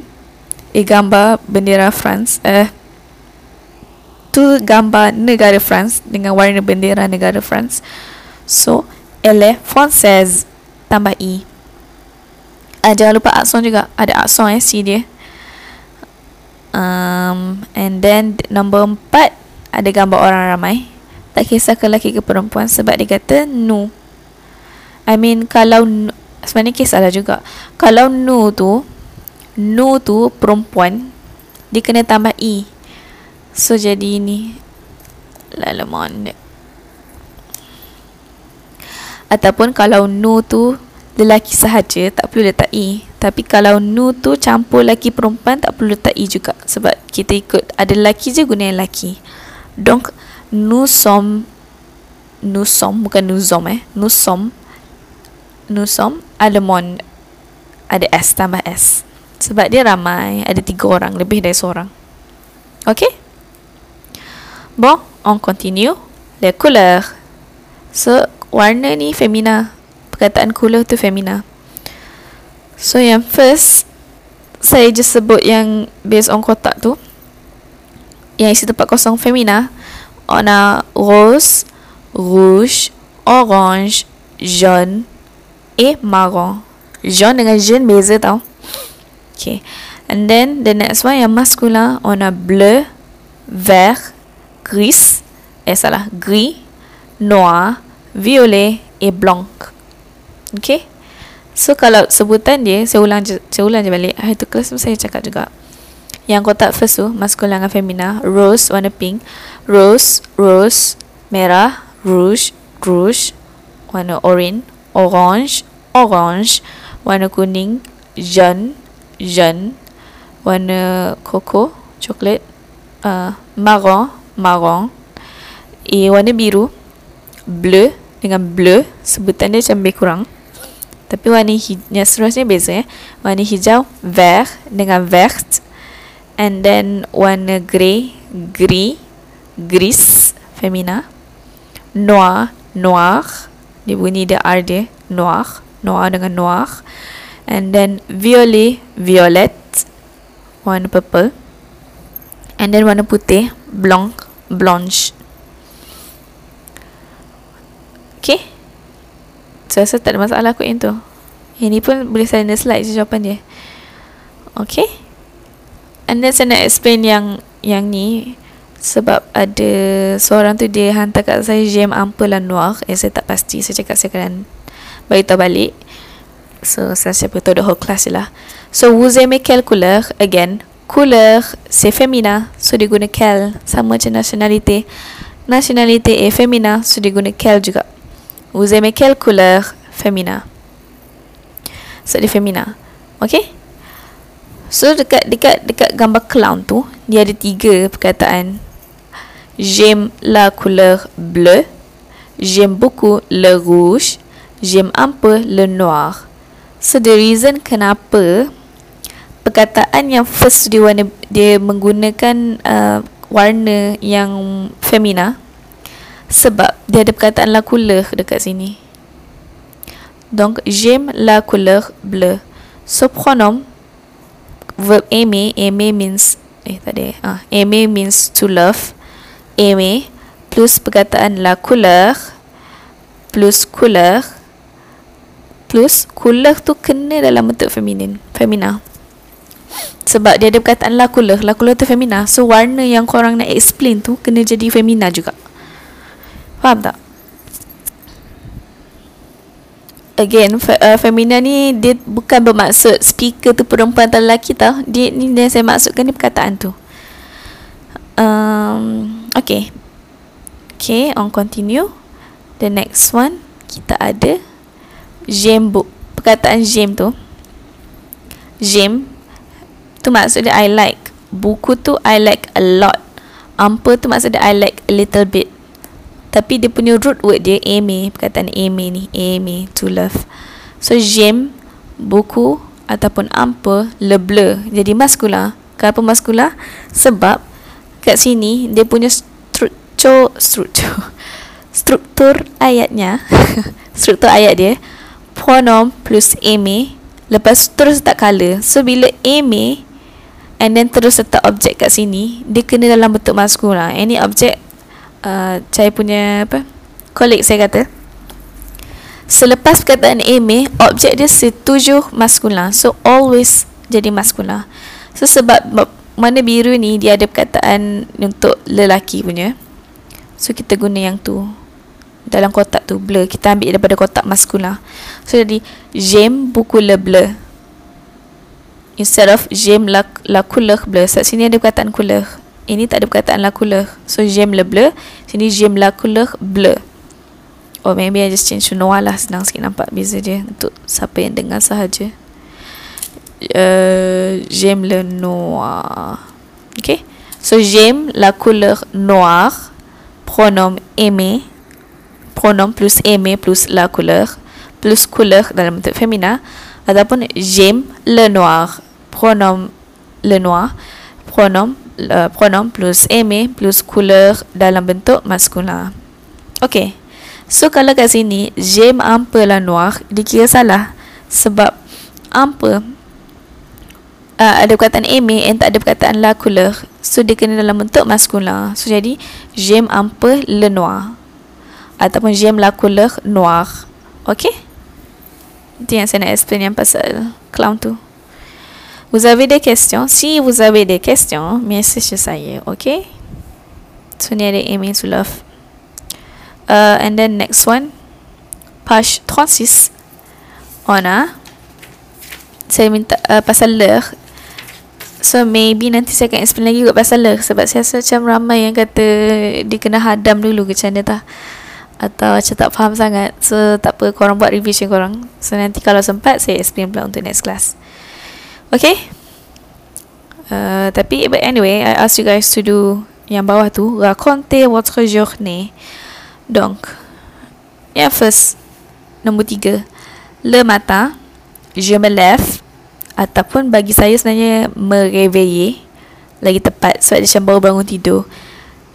Eh, gambar bendera France. Eh, tu gambar negara France dengan warna bendera negara France. So, elle est française. Tambah I. Uh, jangan lupa akson juga. Ada akson eh, C dia. Um, and then, nombor empat, ada gambar orang ramai. Tak kisah ke lelaki ke perempuan sebab dia kata no. I mean, kalau sebenarnya kisahlah juga. Kalau no tu, no tu perempuan, dia kena tambah I. So, jadi ni. Lalamon ataupun kalau nu tu lelaki sahaja tak perlu letak i. Tapi kalau nu tu campur lelaki perempuan tak perlu letak i juga. Sebab kita ikut ada lelaki je guna yang lelaki. Donc nous sommes nous sommes bukan nous sommes eh. Nous sommes nous sommes allemand ada s tambah s. Sebab dia ramai ada tiga orang lebih dari seorang. Ok? Bon on continue. Les couleurs. So warna ni femina. Perkataan cooler tu femina. So yang first saya just sebut yang based on kotak tu. Yang isi tempat kosong femina. On a rose rouge orange jaune et marron. Jaune dengan jaune beza tau. Okay. And then the next one yang masculin on a bleu vert gris. Eh salah. Gris noir violet et blanc. Okay? So kalau sebutan dia, saya ulang je, saya ulang je balik. Hari tu kelas saya cakap juga. yang kotak first tu maskulin dengan femina rose warna pink rose rose merah rouge rouge warna orange orange orange warna kuning jaune jaune warna koko coklat uh, marron marron eh warna biru bleu dengan bleu sebutan dia macam lebih kurang. Tapi warna hijau seterusnya beza eh. Warna hijau vert dengan vert. And then warna grey gris gris femina. Noir noir. Dia bunyi dia R dia noir noir dengan noir. And then violet violet. Warna purple. And then warna putih blanc blanche okay saya rasa tak ada masalah kot yang tu. Ini pun boleh saya slide je jawapan dia. Okay And then saya nak explain yang Yang ni. Sebab ada Seorang tu dia hantar kat saya ample dan noir Eh saya tak pasti. Saya cakap saya akan Beritahu balik. So saya siapa tahu the whole class je lah. So aimez quelle couleur Again Couleur C'est féminin So dia guna quelle Sama macam nationalité Nationalité est féminin So dia guna quelle juga Vous aimez quelle couleur Femina. So dia femina. Okay So dekat dekat dekat gambar clown tu Dia ada tiga perkataan. J'aime la couleur bleu J'aime beaucoup le rouge. J'aime un peu le noir. So the reason kenapa Perkataan yang first dia warna Dia menggunakan uh, Warna yang femina sebab dia ada perkataan la couleur dekat sini. Donc, j'aime la couleur bleue. So, pronom, verb aimer, aimer means, eh tadi, ah, aimer means to love. Aimer, plus perkataan la couleur, plus couleur, plus couleur tu kena dalam bentuk feminin, femina. Sebab dia ada perkataan la couleur, la couleur tu femina. So, warna yang korang nak explain tu kena jadi femina juga. Faham tak? Again, fe, uh, femina ni dia bukan bermaksud speaker tu perempuan atau lelaki tau. Dia ni yang saya maksudkan ni perkataan tu. Um, okay. Okay, on continue. The next one, kita ada book. Perkataan j'aime tu. J'aime tu maksud dia I like. Buku tu I like a lot. Ampa tu maksud dia I like a little bit. Tapi dia punya root word dia aimer, perkataan aimer ni, aimer, to love. So j'aime buku ataupun ampe le bleu jadi maskula. Kenapa maskula? Sebab kat sini dia punya struktur struktur struktur ayatnya struktur ayat dia pronom plus aimer lepas terus tak color. So bila aimer and then terus letak objek kat sini, dia kena dalam bentuk maskula. Any objek uh, saya punya apa? Kolik saya kata selepas perkataan ame objek dia setuju maskula so always jadi maskula so sebab mana biru ni dia ada perkataan untuk lelaki punya. So kita guna yang tu. Dalam kotak tu bleu kita ambil daripada kotak maskula so jadi j'aime beaucoup le bleu. Instead of j'aime la, la couleur bleu. So, sini ada perkataan couleur ini tak ada perkataan la couleur. So j'aime le bleu. Sini j'aime la couleur bleu. Oh maybe I just change to noir lah. Senang sikit nampak beza dia. Untuk siapa yang dengar sahaja. Uh, j'aime le noir. Okay. So j'aime la couleur noire. Pronom aimer. Pronom plus aimer plus la couleur. Plus couleur dalam bentuk femina. Ataupun j'aime le noir. Pronom le noir. Pronom uh, pronom plus aimer plus couleur dalam bentuk maskulin. Okay. So kalau kat sini j'aime un peu la noir dikira salah sebab peu uh, ada perkataan aimer and tak ada perkataan la couleur. So dia kena dalam bentuk maskulin. So jadi j'aime un peu le noir ataupun j'aime la couleur noire. Okay? Itu yang saya nak explain yang pasal clown tu. Vous avez des questions? Si vous avez des questions, message saya, okay? So ni ada email to love. Uh, and then next one, page 36. On a, saya minta uh, pasal leur. So maybe nanti saya akan explain lagi kot pasal le Sebab saya rasa macam ramai yang kata Dia kena hadam dulu ke macam mana tak Atau macam tak faham sangat So tak apa korang buat revision korang So nanti kalau sempat saya explain pula untuk next class Okay? Uh, Tapi but anyway I ask you guys to do Yang bawah tu. Raconte votre journée. Donc Yang first Nombor tiga. Le matin Je me lève. Ataupun bagi saya sebenarnya Mereveiller Lagi tepat Sebab dia macam baru bangun tidur.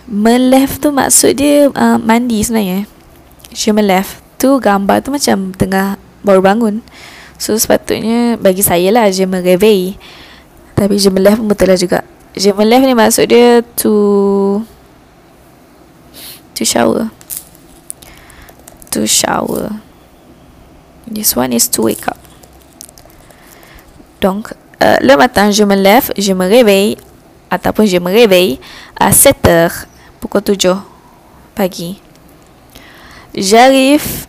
Melef tu maksud dia uh, Mandi sebenarnya. Je me lève Tu gambar tu macam Tengah baru bangun So sepatutnya Bagi saya lah Je me réveille Tapi je me lève pun betul lah juga. Je me lève ni maksud dia To To shower. To shower. This one is to wake up. Donc, euh, le matin, je me lève, je me réveille, ataupun je me réveille à 7 heures, pukul 7 pagi. J'arrive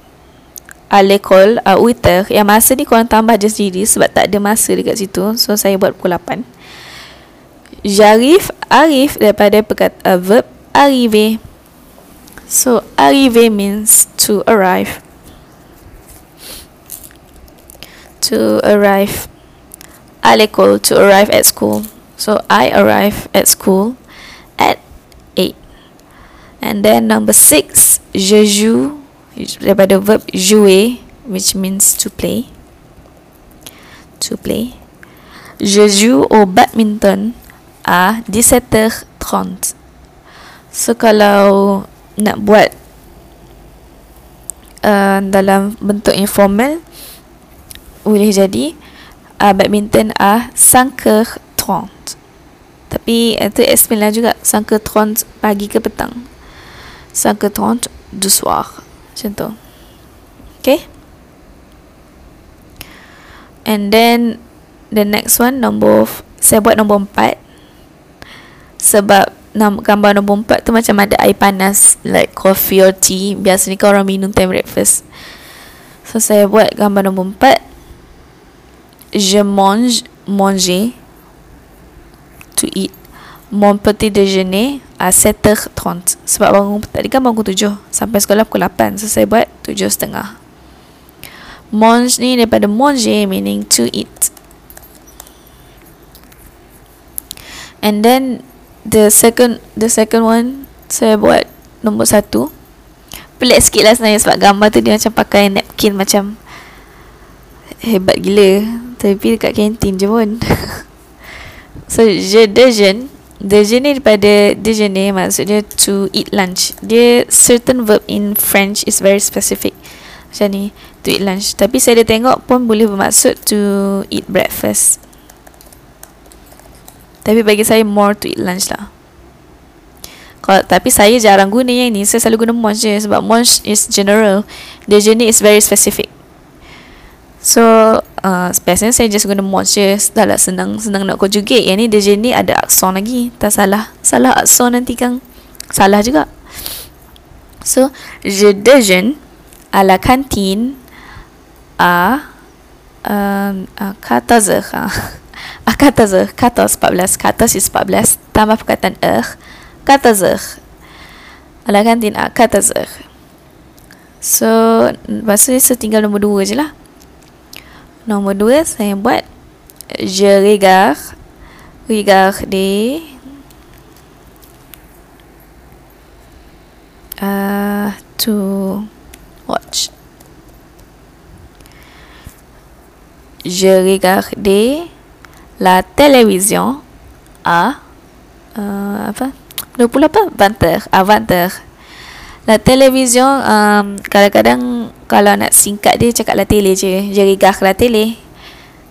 l'école à 8 heures. Yang masa ni korang tambah je sendiri sebab tak ada masa dekat situ. So, saya buat pukul 8. J'arrive, arrive daripada perkata uh, verb arriver. So, arriver means to arrive. To arrive l'école to arrive at school. So I arrive at school at 8. And then number 6, je joue daripada verb jouer which means to play. To play. Je joue au badminton à 17h30. So kalau nak buat uh, dalam bentuk informal boleh jadi uh, badminton à 5h30. Tapi itu explain lah juga 5h30 pagi ke petang. 5h30 du soir. Macam tu. Okay. And then the next one nombor saya buat nombor 4 sebab gambar nombor 4 tu macam ada air panas like coffee or tea. Biasanya kau orang minum time breakfast. So saya buat gambar nombor 4 je mange, manger, to eat, mon petit déjeuner à 7h30. Sebab bangun tadi kan bangun 7 sampai sekolah pukul 8. So saya buat 7.30. Mange ni daripada manger meaning to eat. And then the second the second one saya buat nombor satu. Pelik sikit lah sebenarnya sebab gambar tu dia macam pakai napkin macam hebat gila tapi dekat kantin je pun So je dejen Dejen ni daripada Dejener maksudnya to eat lunch. Dia certain verb in French is very specific. Macam ni To eat lunch. Tapi saya dah tengok pun boleh bermaksud to eat breakfast. Tapi bagi saya more to eat lunch lah. Kalau, tapi saya jarang guna yang ni. Saya selalu guna munch je Sebab munch is general. Dejener is very specific So uh, Biasanya saya just guna je. Dah lah senang Senang nak conjugate. Yang ni DJ ni ada akson lagi. Tak salah. Salah akson nanti kan Salah juga. So Je déjeune À la cantine À À 14 heures À 14 heures 14, 14 14 is 14 Tambah perkataan heure 14 heures À la cantine à 14 heures So Lepas tu tinggal nombor 2 je lah Nombor dua saya buat Je regarde Regarder uh, To watch. Je regarde La télévision À uh, Apa? 20 apa 20 heures. À 20 heures. La télévision um, Kadang-kadang Kalau nak singkat dia Cakap la tele je. Jadi gah la tele.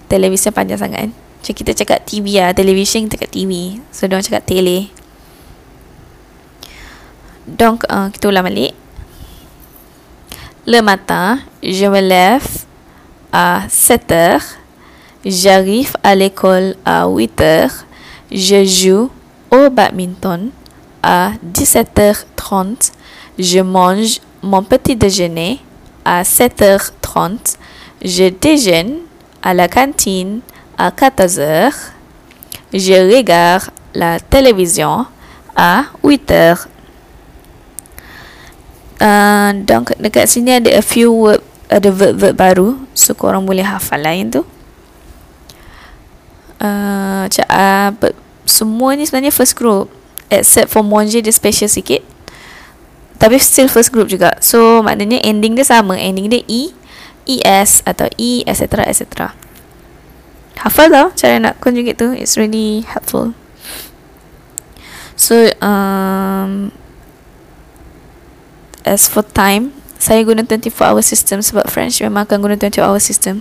Television panjang sangat. Kan Macam kita cakap TV lah. Television kita cakap TV So diorang cakap tele. Donc uh, Kita ulang balik. Le matin Je me lève À 7 heures. J'arrive à l'école à 8 heures. Je joue au badminton à 17h30 Je mange mon petit déjeuner à 7h30. Je déjeune à la cantine à 14h. Je regarde la télévision à 8 heures. Uh, donc dekat sini ada a few word, ada verb-verb baru so korang boleh hafal lain tu. Uh, cak, uh, semua ni sebenarnya first group except for Monje dia special sikit. Tapi still first group juga. So maknanya ending dia sama. Ending dia E, ES atau E, etc. etc. Hafal tau cara nak conjugate tu. It's really helpful. So, um, as for time, saya guna 24 hour system sebab French memang akan guna 24 hour system.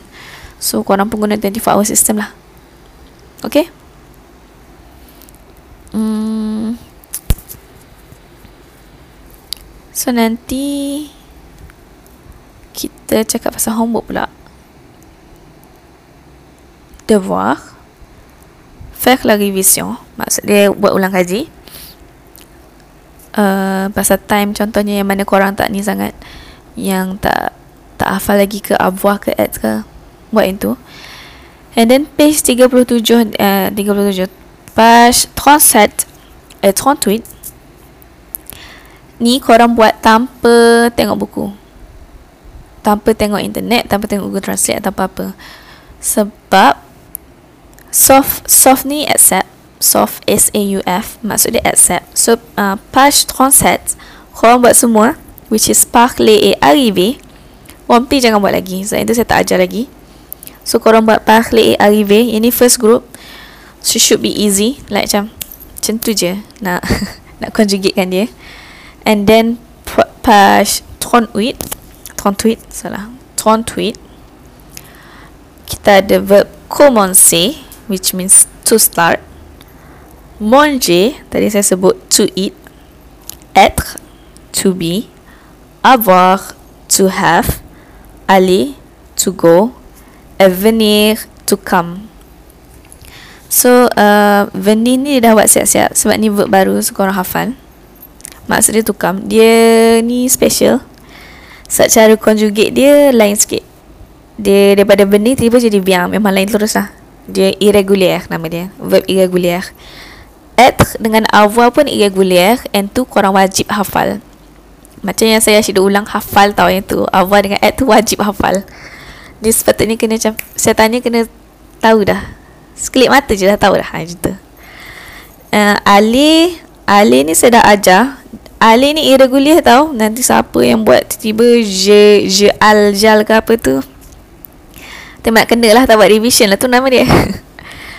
So, korang pun guna 24 hour system lah. Okay? Hmm. So nanti kita cakap pasal homework pula. Devoir. Faire la révision. Maksud dia buat ulang kaji. Uh, pasal time contohnya yang mana korang tak ni sangat. Yang tak tak hafal lagi ke avoir ke add ke. Buat itu. And then page 37 uh, 37 page 37 et 38 ni korang buat tanpa tengok buku. Tanpa tengok internet tanpa tengok Google Translate atau apa-apa. Sebab soft soft ni accept soft S A U F maksud dia accept. So uh, page 37 korang buat semua which is parler et arriver please jangan buat lagi sebab itu saya tak ajar lagi. So korang buat parler et arriver ini first group. So should be easy like macam macam tu je. Nak nak conjugatekan dia and then page 38 38 salah 38 kita ada verb commencer which means to start manger tadi saya sebut to eat être to be avoir to have aller to go et venir to come. So uh, venir ni dah buat siap-siap sebab ni verb baru so korang hafal Maksud dia tukam Dia ni special. Sebab cara conjugate dia lain sikit. Dia daripada benih tiba jadi biang. Memang lain terus lah. Dia irregular nama dia. Verb irregular Être dengan avoir pun irregular And tu korang wajib hafal. Macam yang saya asyik ulang Hafal tau yang tu. Avoir dengan être tu wajib hafal. Dia sepatutnya kena macam Saya tanya kena tahu dah. Sekelip mata je dah tahu dah. Ha, uh, Ali Ali ni saya dah ajar Ali ni irregular tau. Nanti siapa yang buat tiba-tiba Je, je al jal ke apa tu. Temat kena lah tak buat revision lah tu nama dia.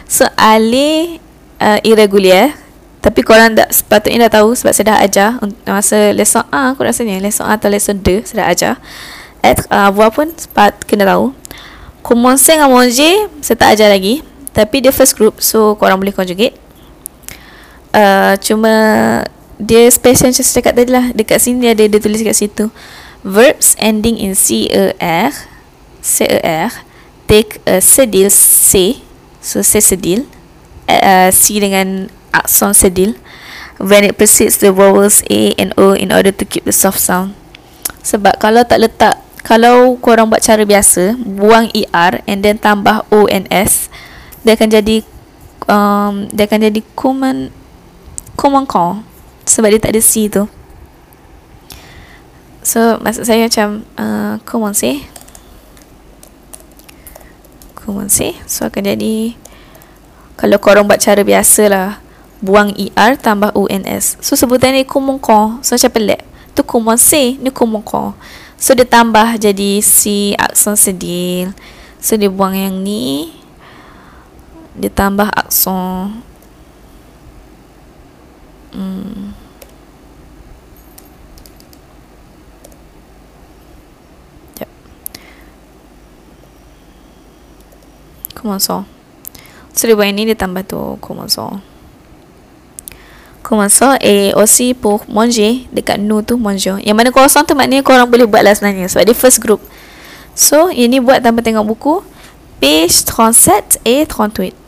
So Ali uh, irregular Tapi korang tak sepatutnya dah tahu Sebab saya dah ajar Masa lesson A aku rasanya Lesson A atau lesson D Saya dah ajar. At uh, buat pun sepat kena tahu. Commencer dengan manger Saya tak ajar lagi. Tapi dia first group So korang boleh conjugate. Uh, Cuma dia special macam saya cakap tadi lah. Dekat sini ada dia tulis kat situ. Verbs ending in c e r c e r take a sedil c so c sedil uh, c dengan akson sedil. When it precedes the vowels a and o in order to keep the soft sound. Sebab kalau tak letak kalau korang buat cara biasa buang er and then tambah o and s dia akan jadi um, dia akan jadi common common call sebab dia tak ada C tu. So maksud saya macam uh, commencer commencer so akan jadi kalau korang buat cara biasa lah buang ER tambah UNS so sebutan ni commencer so macam pelik. Tu commencer ni commencer so dia tambah jadi C aksen sedil. So dia buang yang ni. Dia tambah aksen Hmm. Yep. Commençons. So, dia buat ini, dia tambah tu commençons. Commençons et aussi pour manger dekat nous tu manger. Yang mana kosong tu maknanya korang boleh buat lah sebenarnya sebab dia first group. So, ini buat tanpa tengok buku. Page 37 et 38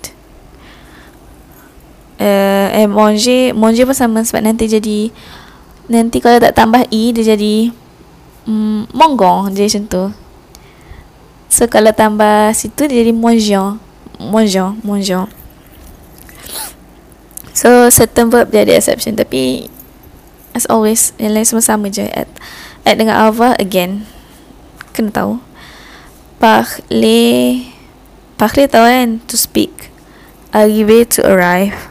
uh, eh manger manger pun sama sebab nanti jadi nanti kalau tak tambah e dia jadi mm, monggong dia macam tu. So kalau tambah situ dia jadi monjon monjon monjon So certain verb dia ada exception tapi as always yang lain semua sama je. At, at dengan avoir again. Kena tahu. Parler parler tahu kan to speak. Arriver to arrive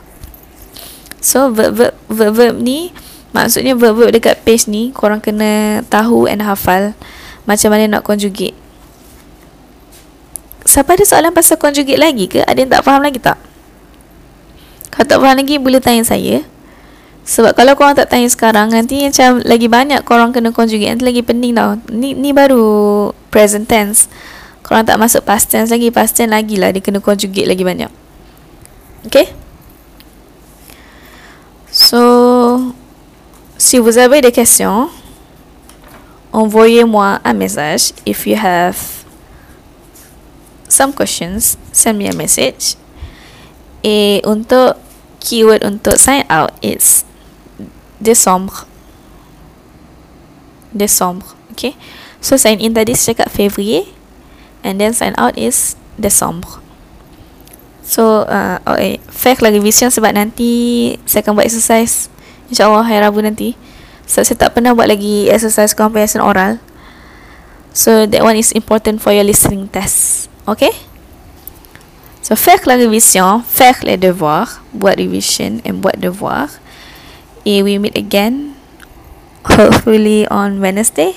so verb verb verb, verb ni maksudnya verb verb dekat page ni korang kena tahu and hafal macam mana nak conjugate Siapa ada soalan pasal conjugate lagi ke? Ada yang tak faham lagi tak? Kalau tak faham lagi boleh tanya saya. Sebab kalau korang tak tanya sekarang nanti macam lagi banyak korang kena conjugate nanti lagi pening tau. Ni ni baru present tense. Korang tak masuk past tense lagi, past tense lagi lah dia kena conjugate lagi banyak. Okay? So si vous avez des questions, envoyez-moi un message if you have some questions, send me a message. Et untuk keyword untuk sign out it's décembre. Décembre, okay? So sign in tadi saya cakap février and then sign out is décembre. So, uh, okay, fair lah revision sebab nanti saya akan buat exercise InsyaAllah hari Rabu nanti So, saya tak pernah buat lagi exercise comprehension oral So, that one is important for your listening test Ok So faire la révision, faire les devoirs, buat revision and buat devoir. Et we meet again hopefully on Wednesday.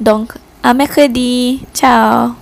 Donc à mercredi. Ciao.